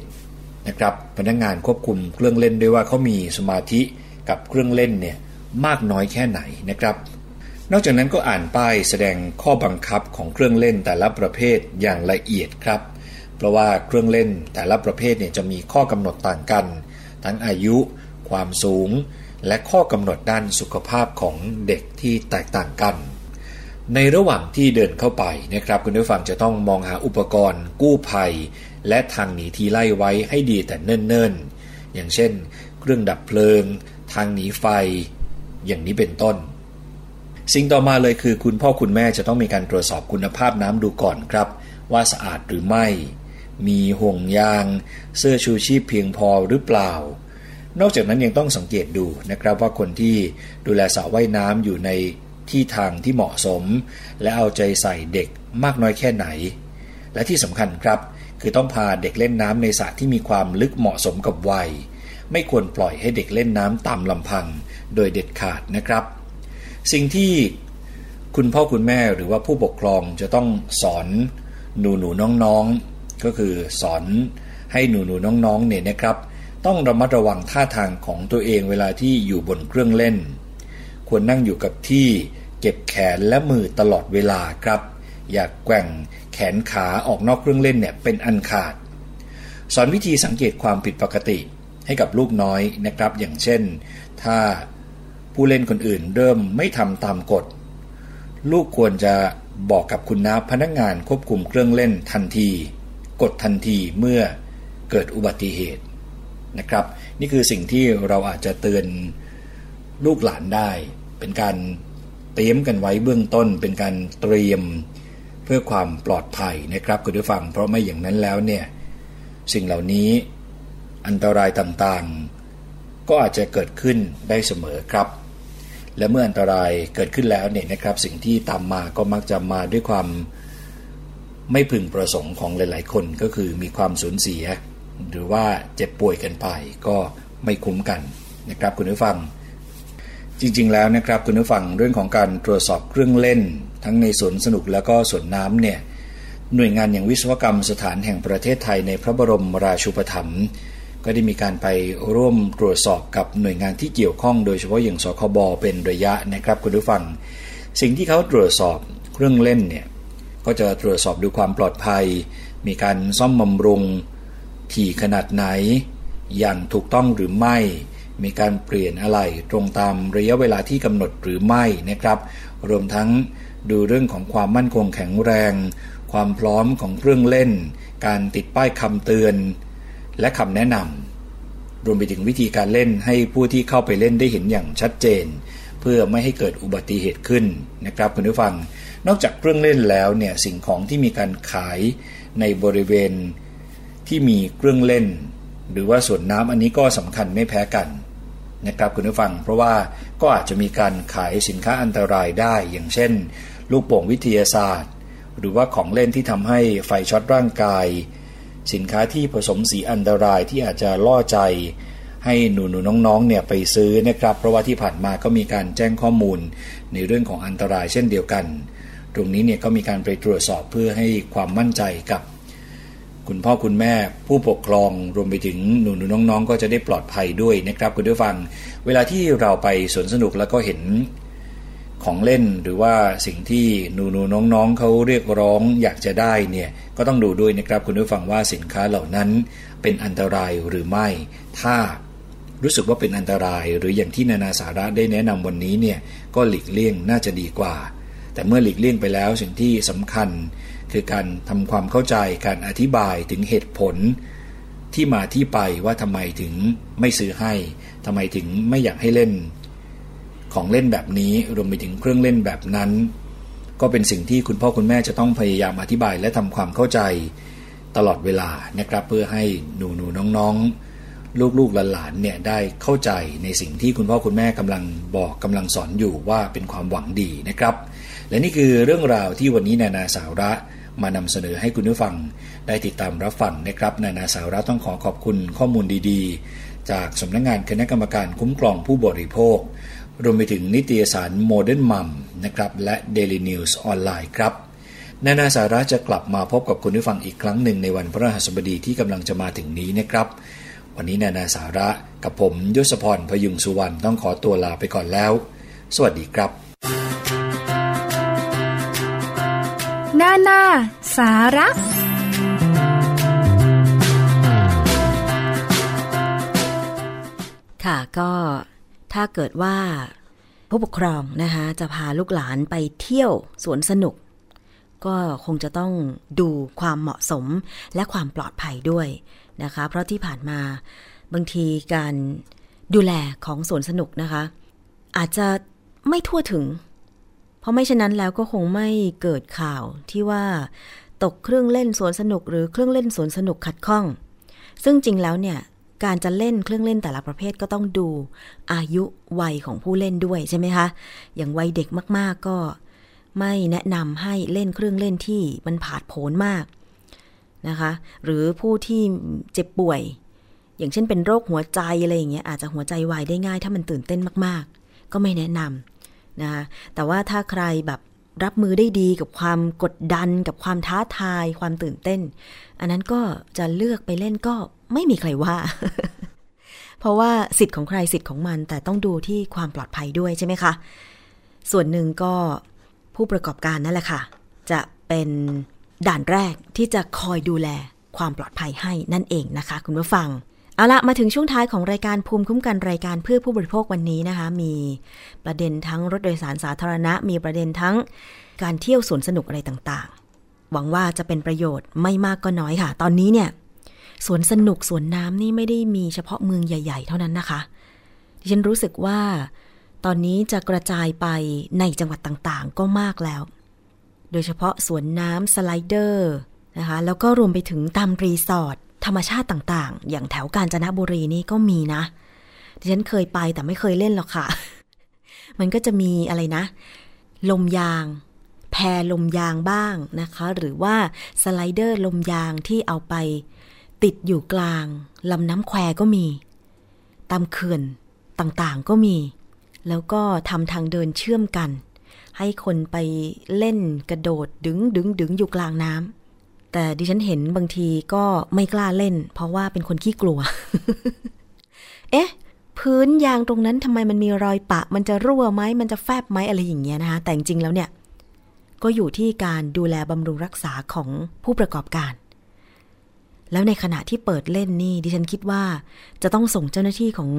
I: นะครับพนักงงานควบคุมเครื่องเล่นด้วยว่าเขามีสมาธิกับเครื่องเล่นเนี่ยมากน้อยแค่ไหนนะครับ นอกจากนั้นก็อ่านป้ายแสดงข้อบังคับของเครื่องเล่นแต่ละประเภทอย่างละเอียดครับ เพราะว่าเครื่องเล่นแต่ละประเภทเนี่ยจะมีข้อกำหนดต่างกัน ทั้งอายุ ความสูง และข้อกำหนดด้านสุขภาพของเด็กที่แตกต่างกัน ในระหว่างที่เดินเข้าไปนะครับคุณผู้ฟังจะต้องมองหาอุปกรณ์ กู้ภัย และทางหนีทีไล่ไว้ให้ดีแต่เนิ่นๆ อย่างเช่น เครื่องดับเพลิง ทางหนีไฟ อย่างนี้เป็นต้น สิ่งต่อมาเลยคือ คุณพ่อคุณแม่จะต้องมีการตรวจสอบคุณภาพน้ำดูก่อนครับ ว่าสะอาดหรือไม่ มีห่วงยาง เสื้อชูชีพเพียงพอหรือเปล่า นอกจากนั้นยังต้องสังเกตดูนะครับว่าคนที่ดูแลสระว่ายน้ำอยู่ในที่ทางที่เหมาะสม และเอาใจใส่เด็กมากน้อยแค่ไหน และที่สำคัญครับ คือต้องพาเด็กเล่นน้ำในสระที่มีความลึกเหมาะสมกับวัย ไม่ควรปล่อยให้เด็กเล่นน้ำตามลำพัง โดยเด็ดขาดนะครับ สิ่งที่คุณพ่อคุณแม่หรือว่าผู้ปกครองจะต้องสอนหนูหนูน้องๆ ก็คือสอนให้หนูหนูน้องๆเนี่ยนะครับ ต้องระมัดระวังท่าทางของตัวเองเวลาที่อยู่บนเครื่องเล่น ควรนั่งอยู่กับที่เก็บแขนและมือตลอดเวลาครับ อย่ากแกว่งแขนขาออกนอกเครื่องเล่นเนี่ยเป็นอันขาด สอนวิธีสังเกตความผิดปกติให้กับลูกน้อยนะครับ อย่างเช่น ถ้า ผู้เล่นคนอื่นเริ่มไม่ทำตามกฎ ลูกควรจะบอกกับคุณน้าพนักงานควบคุมเครื่องเล่นทันที กดทันทีเมื่อเกิดอุบัติเหตุนะครับ นี่คือสิ่งที่เราอาจจะเตือนลูกหลานได้ เป็นการเตรียมกันไว้เบื้องต้น เป็นการเตรียมเพื่อความปลอดภัยนะครับคุณผู้ฟัง เพราะไม่อย่างนั้นแล้วเนี่ยสิ่งเหล่านี้อันตรายต่างๆ ก็อาจจะเกิดขึ้นได้เสมอครับ และเมื่ออันตรายเกิดขึ้นแล้วเนี่ยนะครับ สิ่งที่ตามมาก็มักจะมาด้วยความไม่พึงประสงค์ของหลาย ๆ คนก็คือมีความสูญเสีย หรือว่าเจ็บป่วยกันไปก็ไม่คุ้มกันนะครับคุณผู้ฟัง จริง ๆ แล้วนะครับคุณผู้ฟังเรื่องของการตรวจสอบเครื่องเล่น ทั้งในสวนสนุกแล้วก็สวนน้ำเนี่ยหน่วยงานอย่างวิศวกรรมสถานแห่งประเทศไทยในพระบรมราชูปถัมภ์ ก็ได้มีการไปร่วมตรวจสอบกับหน่วยงานที่เกี่ยวข้อง โดยเฉพาะอย่างสคบเป็นระยะนะครับคุณผู้ฟัง สิ่งที่เขาตรวจสอบเครื่องเล่นเนี่ยก็จะตรวจสอบดูความปลอดภัย มีการซ่อมบำรุง ถี่ขนาดไหน อย่างถูกต้องหรือไม่ มีการเปลี่ยนอะไรตรงตามระยะเวลาที่กำหนดหรือไม่นะครับ รวมทั้งดูเรื่องของความมั่นคงแข็งแรง ความพร้อมของเครื่องเล่น การติดป้ายคำเตือน และคำแนะนำรวมไปถึงวิธีการเล่นให้ผู้ที่เข้าไปเล่นได้เห็นอย่างชัดเจน เพื่อไม่ให้เกิดอุบัติเหตุขึ้นนะครับคุณผู้ฟัง นอกจากเครื่องเล่นแล้วเนี่ยสิ่งของที่มีการขายในบริเวณที่มีเครื่องเล่น หรือว่าส่วนน้ำอันนี้ก็สำคัญไม่แพ้กันนะครับคุณผู้ฟังเพราะว่าก็อาจจะมีการขายสินค้าอันตรายได้ อย่างเช่น ลูกโป่งวิทยาศาสตร์ หรือว่าของเล่นที่ทำให้ไฟช็อตร่างกาย สินค้าที่ผสมสีอันตรายที่อาจจะล่อใจ ให้หนูหนูน้องๆเนี่ยไปซื้อนะครับ เพราะว่าที่ผ่านมาก็มีการแจ้งข้อมูลในเรื่องของอันตรายเช่นเดียวกัน ตรงนี้เนี่ยก็มีการไปตรวจสอบเพื่อให้ความมั่นใจกับ คุณพ่อคุณแม่ผู้ปกครองรวมไปถึงหนูหนูน้องๆ ก็จะได้ปลอดภัยด้วยนะครับคุณผู้ฟัง เวลาที่เราไปสวนสนุกแล้วก็เห็น ของเล่นหรือว่าสิ่งที่หนูๆน้องๆเขาเรียกร้องอยากจะได้เนี่ยก็ต้องดูด้วยนะครับคุณผู้ฟังว่าสินค้าเหล่านั้นเป็นอันตรายหรือไม่ ถ้ารู้สึกว่าเป็นอันตราย หรืออย่างที่นานาสาระได้แนะนำวันนี้เนี่ยก็หลีกเลี่ยงน่าจะดีกว่า แต่เมื่อหลีกเลี่ยงไปแล้วสิ่งที่สำคัญ คือการทำความเข้าใจการอธิบายถึงเหตุผลที่มาที่ไปว่าทำไมถึงไม่ซื้อให้ทำไมถึงไม่อยากให้เล่น ของเล่นแบบนี้รวมไปถึงเครื่องเล่นแบบนั้น ก็เป็นสิ่งที่คุณพ่อคุณแม่จะต้องพยายามอธิบายและทำความเข้าใจตลอดเวลานะครับ เพื่อให้หนูหนูน้องๆ ลูกๆหลานๆเนี่ยได้เข้าใจในสิ่งที่คุณพ่อคุณแม่กำลังบอกกำลังสอนอยู่ว่าเป็นความหวังดีนะครับ และนี่คือเรื่องราวที่วันนี้นานาสาระมานำเสนอให้คุณผู้ฟังได้ติดตามรับฟังนะครับ นานาสาระต้องขอขอบคุณข้อมูลดีๆ จากสำนักงงานคณะกรรมการคุ้มครองผู้บริโภค รวมไปถึงนิตยสาร Modern Mom นะครับและ Daily News ออนไลน์ครับนานาสาระจะกลับมาพบกับคุณผู้ฟังอีกครั้งหนึ่งในวันพระหัสบดีที่กำลังจะมาถึงนี้นะครับ วันนี้นานาสาระกับผมยศพรพยุงสุวรรณต้องขอตัวลาไปก่อนแล้ว สวัสดีครับ
E: นานาสาระ
B: ค่ะก็ ถ้าเกิดว่าผู้ปกครองนะคะจะพาลูกหลานไปเที่ยวสวนสนุก ก็คงจะต้องดูความเหมาะสมและความปลอดภัยด้วยนะคะ เพราะที่ผ่านมาบางทีการดูแลของสวนสนุกนะคะ อาจจะไม่ทั่วถึง เพราะไม่เช่นนั้นแล้วก็คงไม่เกิดข่าวที่ว่าตกเครื่องเล่นสวนสนุกหรือเครื่องเล่นสวนสนุกขัดข้อง ซึ่งจริงแล้วเนี่ย การจะเล่นเครื่องเล่นแต่ละประเภทก็ต้องดูอายุวัยของผู้เล่นด้วยใช่ไหมคะ อย่างวัยเด็กมากๆก็ไม่แนะนำให้เล่นเครื่องเล่นที่มันผาดโผนมากนะคะ หรือผู้ที่เจ็บป่วย อย่างเช่นเป็นโรคหัวใจอะไรอย่างเงี้ยอาจจะหัวใจวายได้ง่าย ถ้ามันตื่นเต้นมากๆ ก็ไม่แนะนำนะคะ แต่ว่าถ้าใครแบบรับมือได้ดีกับความกดดันกับความท้าทาย ความตื่นเต้น อันนั้นก็จะเลือกไปเล่นก็ ไม่มีใครว่า เพราะว่าสิทธิ์ของใครสิทธิ์ของมัน แต่ต้องดูที่ความปลอดภัยด้วยใช่ไหมคะ ส่วนหนึ่งก็ผู้ประกอบการนั่นแหละค่ะ จะเป็นด่านแรกที่จะคอยดูแลความปลอดภัยให้นั่นเองนะคะ คุณผู้ฟัง เอาละมาถึงช่วงท้ายของรายการภูมิคุ้มกันรายการเพื่อผู้บริโภควันนี้นะคะ มีประเด็นทั้งรถโดยสารสาธารณะ มีประเด็นทั้งการเที่ยวสวนสนุกอะไรต่างๆ หวังว่าจะเป็นประโยชน์ไม่มากก็น้อยค่ะ ตอนนี้เนี่ย สวนสนุกสวนน้ำนี่ไม่ได้มีเฉพาะเมืองใหญ่ ๆ เท่านั้นนะคะ ดิฉันรู้สึกว่า ตอนนี้จะกระจายไปในจังหวัดต่างๆ ก็มากแล้ว โดยเฉพาะสวนน้ำสไลเดอร์นะคะ แล้วก็รวมไปถึงตามรีสอร์ทธรรมชาติต่างๆ อย่างแถวกาญจนบุรีนี่ก็มีนะ ดิฉันเคยไปแต่ไม่เคยเล่นหรอกค่ะ มันก็จะมีอะไรนะ ลมยางแพลมยางบ้างนะคะ หรือว่าสไลเดอร์ลมยางที่เอาไป ติดอยู่กลางลำน้ำแควก็มี ตามเขื่อนต่างๆก็มี แล้วก็ทำทางเดินเชื่อมกัน ให้คนไปเล่นกระโดดดึงดึงดึงอยู่กลางน้ำแต่ดิฉันเห็นบางทีก็ไม่กล้าเล่น เพราะว่าเป็นคนขี้กลัว เอ๊ะพื้นยางตรงนั้นทำไมมันมีรอยปะ มันจะรั่วไหมมันจะแฟบไหมอะไรอย่างเงี้ยนะคะแต่จริงๆแล้วเนี่ย ก็อยู่ที่การดูแลบำรุงรักษาของผู้ประกอบการ แล้วในขณะที่เปิดเล่นนี่ดิฉันคิดว่า จะต้องส่งเจ้าหน้าที่ของ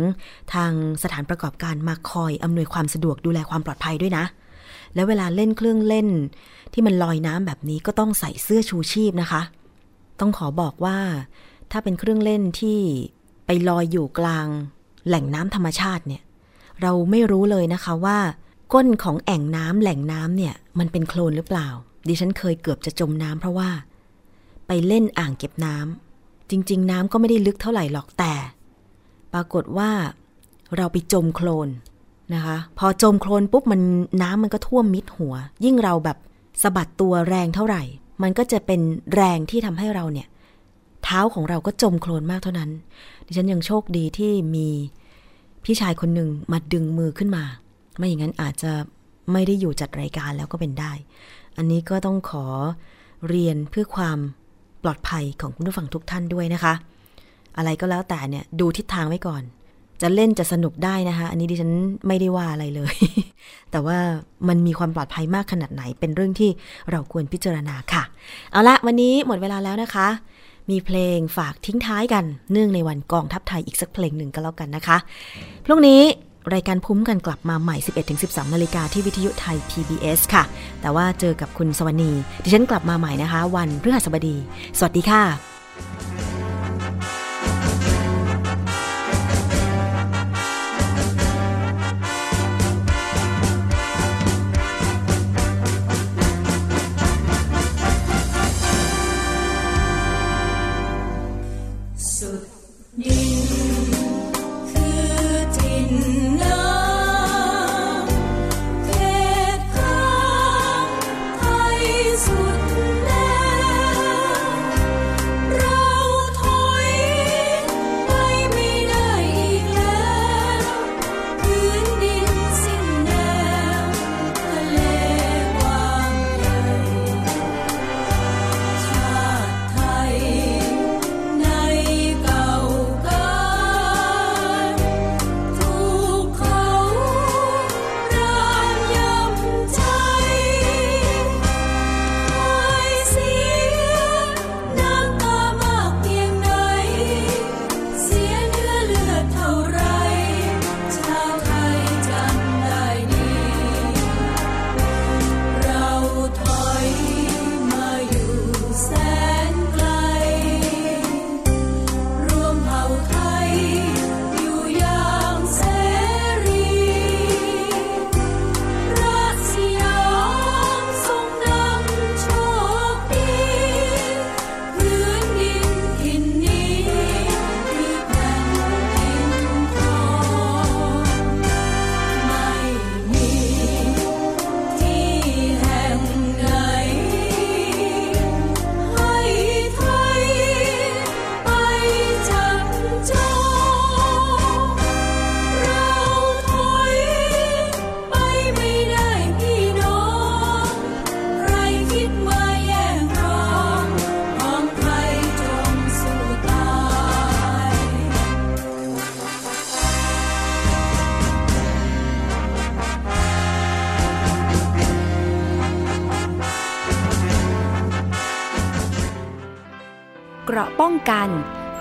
B: ทางสถานประกอบการมาคอยอำนวยความสะดวกดูแลความปลอดภัยด้วยนะ แล้วเวลาเล่นเครื่องเล่น ที่มันลอยน้ำแบบนี้ก็ต้องใส่เสื้อชูชีพนะคะ ต้องขอบอกว่า ถ้าเป็นเครื่องเล่นที่ไปลอยอยู่กลาง แหล่งน้ำธรรมชาติเนี่ย เราไม่รู้เลยนะคะว่า ก้นของแอ่งน้ำแหล่งน้ำเนี่ย มันเป็นโคลนหรือเปล่า ดิฉันเคยเกือบจะจมน้ำเพราะว่า ไปเล่นอ่างเก็บน้ำจริง ๆ น้ำก็ไม่ได้ลึกเท่าไหร่หรอกแต่ ปรากฏว่าเราไปจมโคลนนะคะ พอจมโคลนปุ๊บมันน้ำมันก็ท่วมมิดหัว ยิ่งเราแบบสะบัดตัวแรงเท่าไหร่ มันก็จะเป็นแรงที่ทำให้เราเนี่ย เท้าของเราก็จมโคลนมากเท่านั้น ดิฉันยังโชคดีที่มีพี่ชายคนหนึ่งมาดึงมือขึ้นมา ไม่อย่างนั้นอาจจะไม่ได้อยู่จัดรายการแล้วก็เป็นได้ อันนี้ก็ต้องขอเรียนเพื่อความ ปลอดภัยของคุณผู้ฟังทุกท่านด้วยนะคะ อะไรก็แล้วแต่เนี่ยดูทิศทางไว้ก่อน จะเล่นจะสนุกได้นะคะ อันนี้ดิฉันไม่ได้ว่าอะไรเลย แต่ว่ามันมีความปลอดภัยมากขนาดไหน เป็นเรื่องที่เราควรพิจารณาค่ะ เอาละวันนี้หมดเวลาแล้วนะคะ มีเพลงฝากทิ้งท้ายกัน เนื่องในวันกองทัพไทยอีกสักเพลงหนึ่งก็แล้วกันนะคะพรุ่งนี้ รายการพุ่มกันกลับมาใหม่ 11-12 นาฬิกาที่วิทยุไทย PBS ค่ะ แต่ว่าเจอกับคุณสวนีดิฉันกลับมาใหม่นะคะ วันพฤหัสบดี สวัสดีค่ะ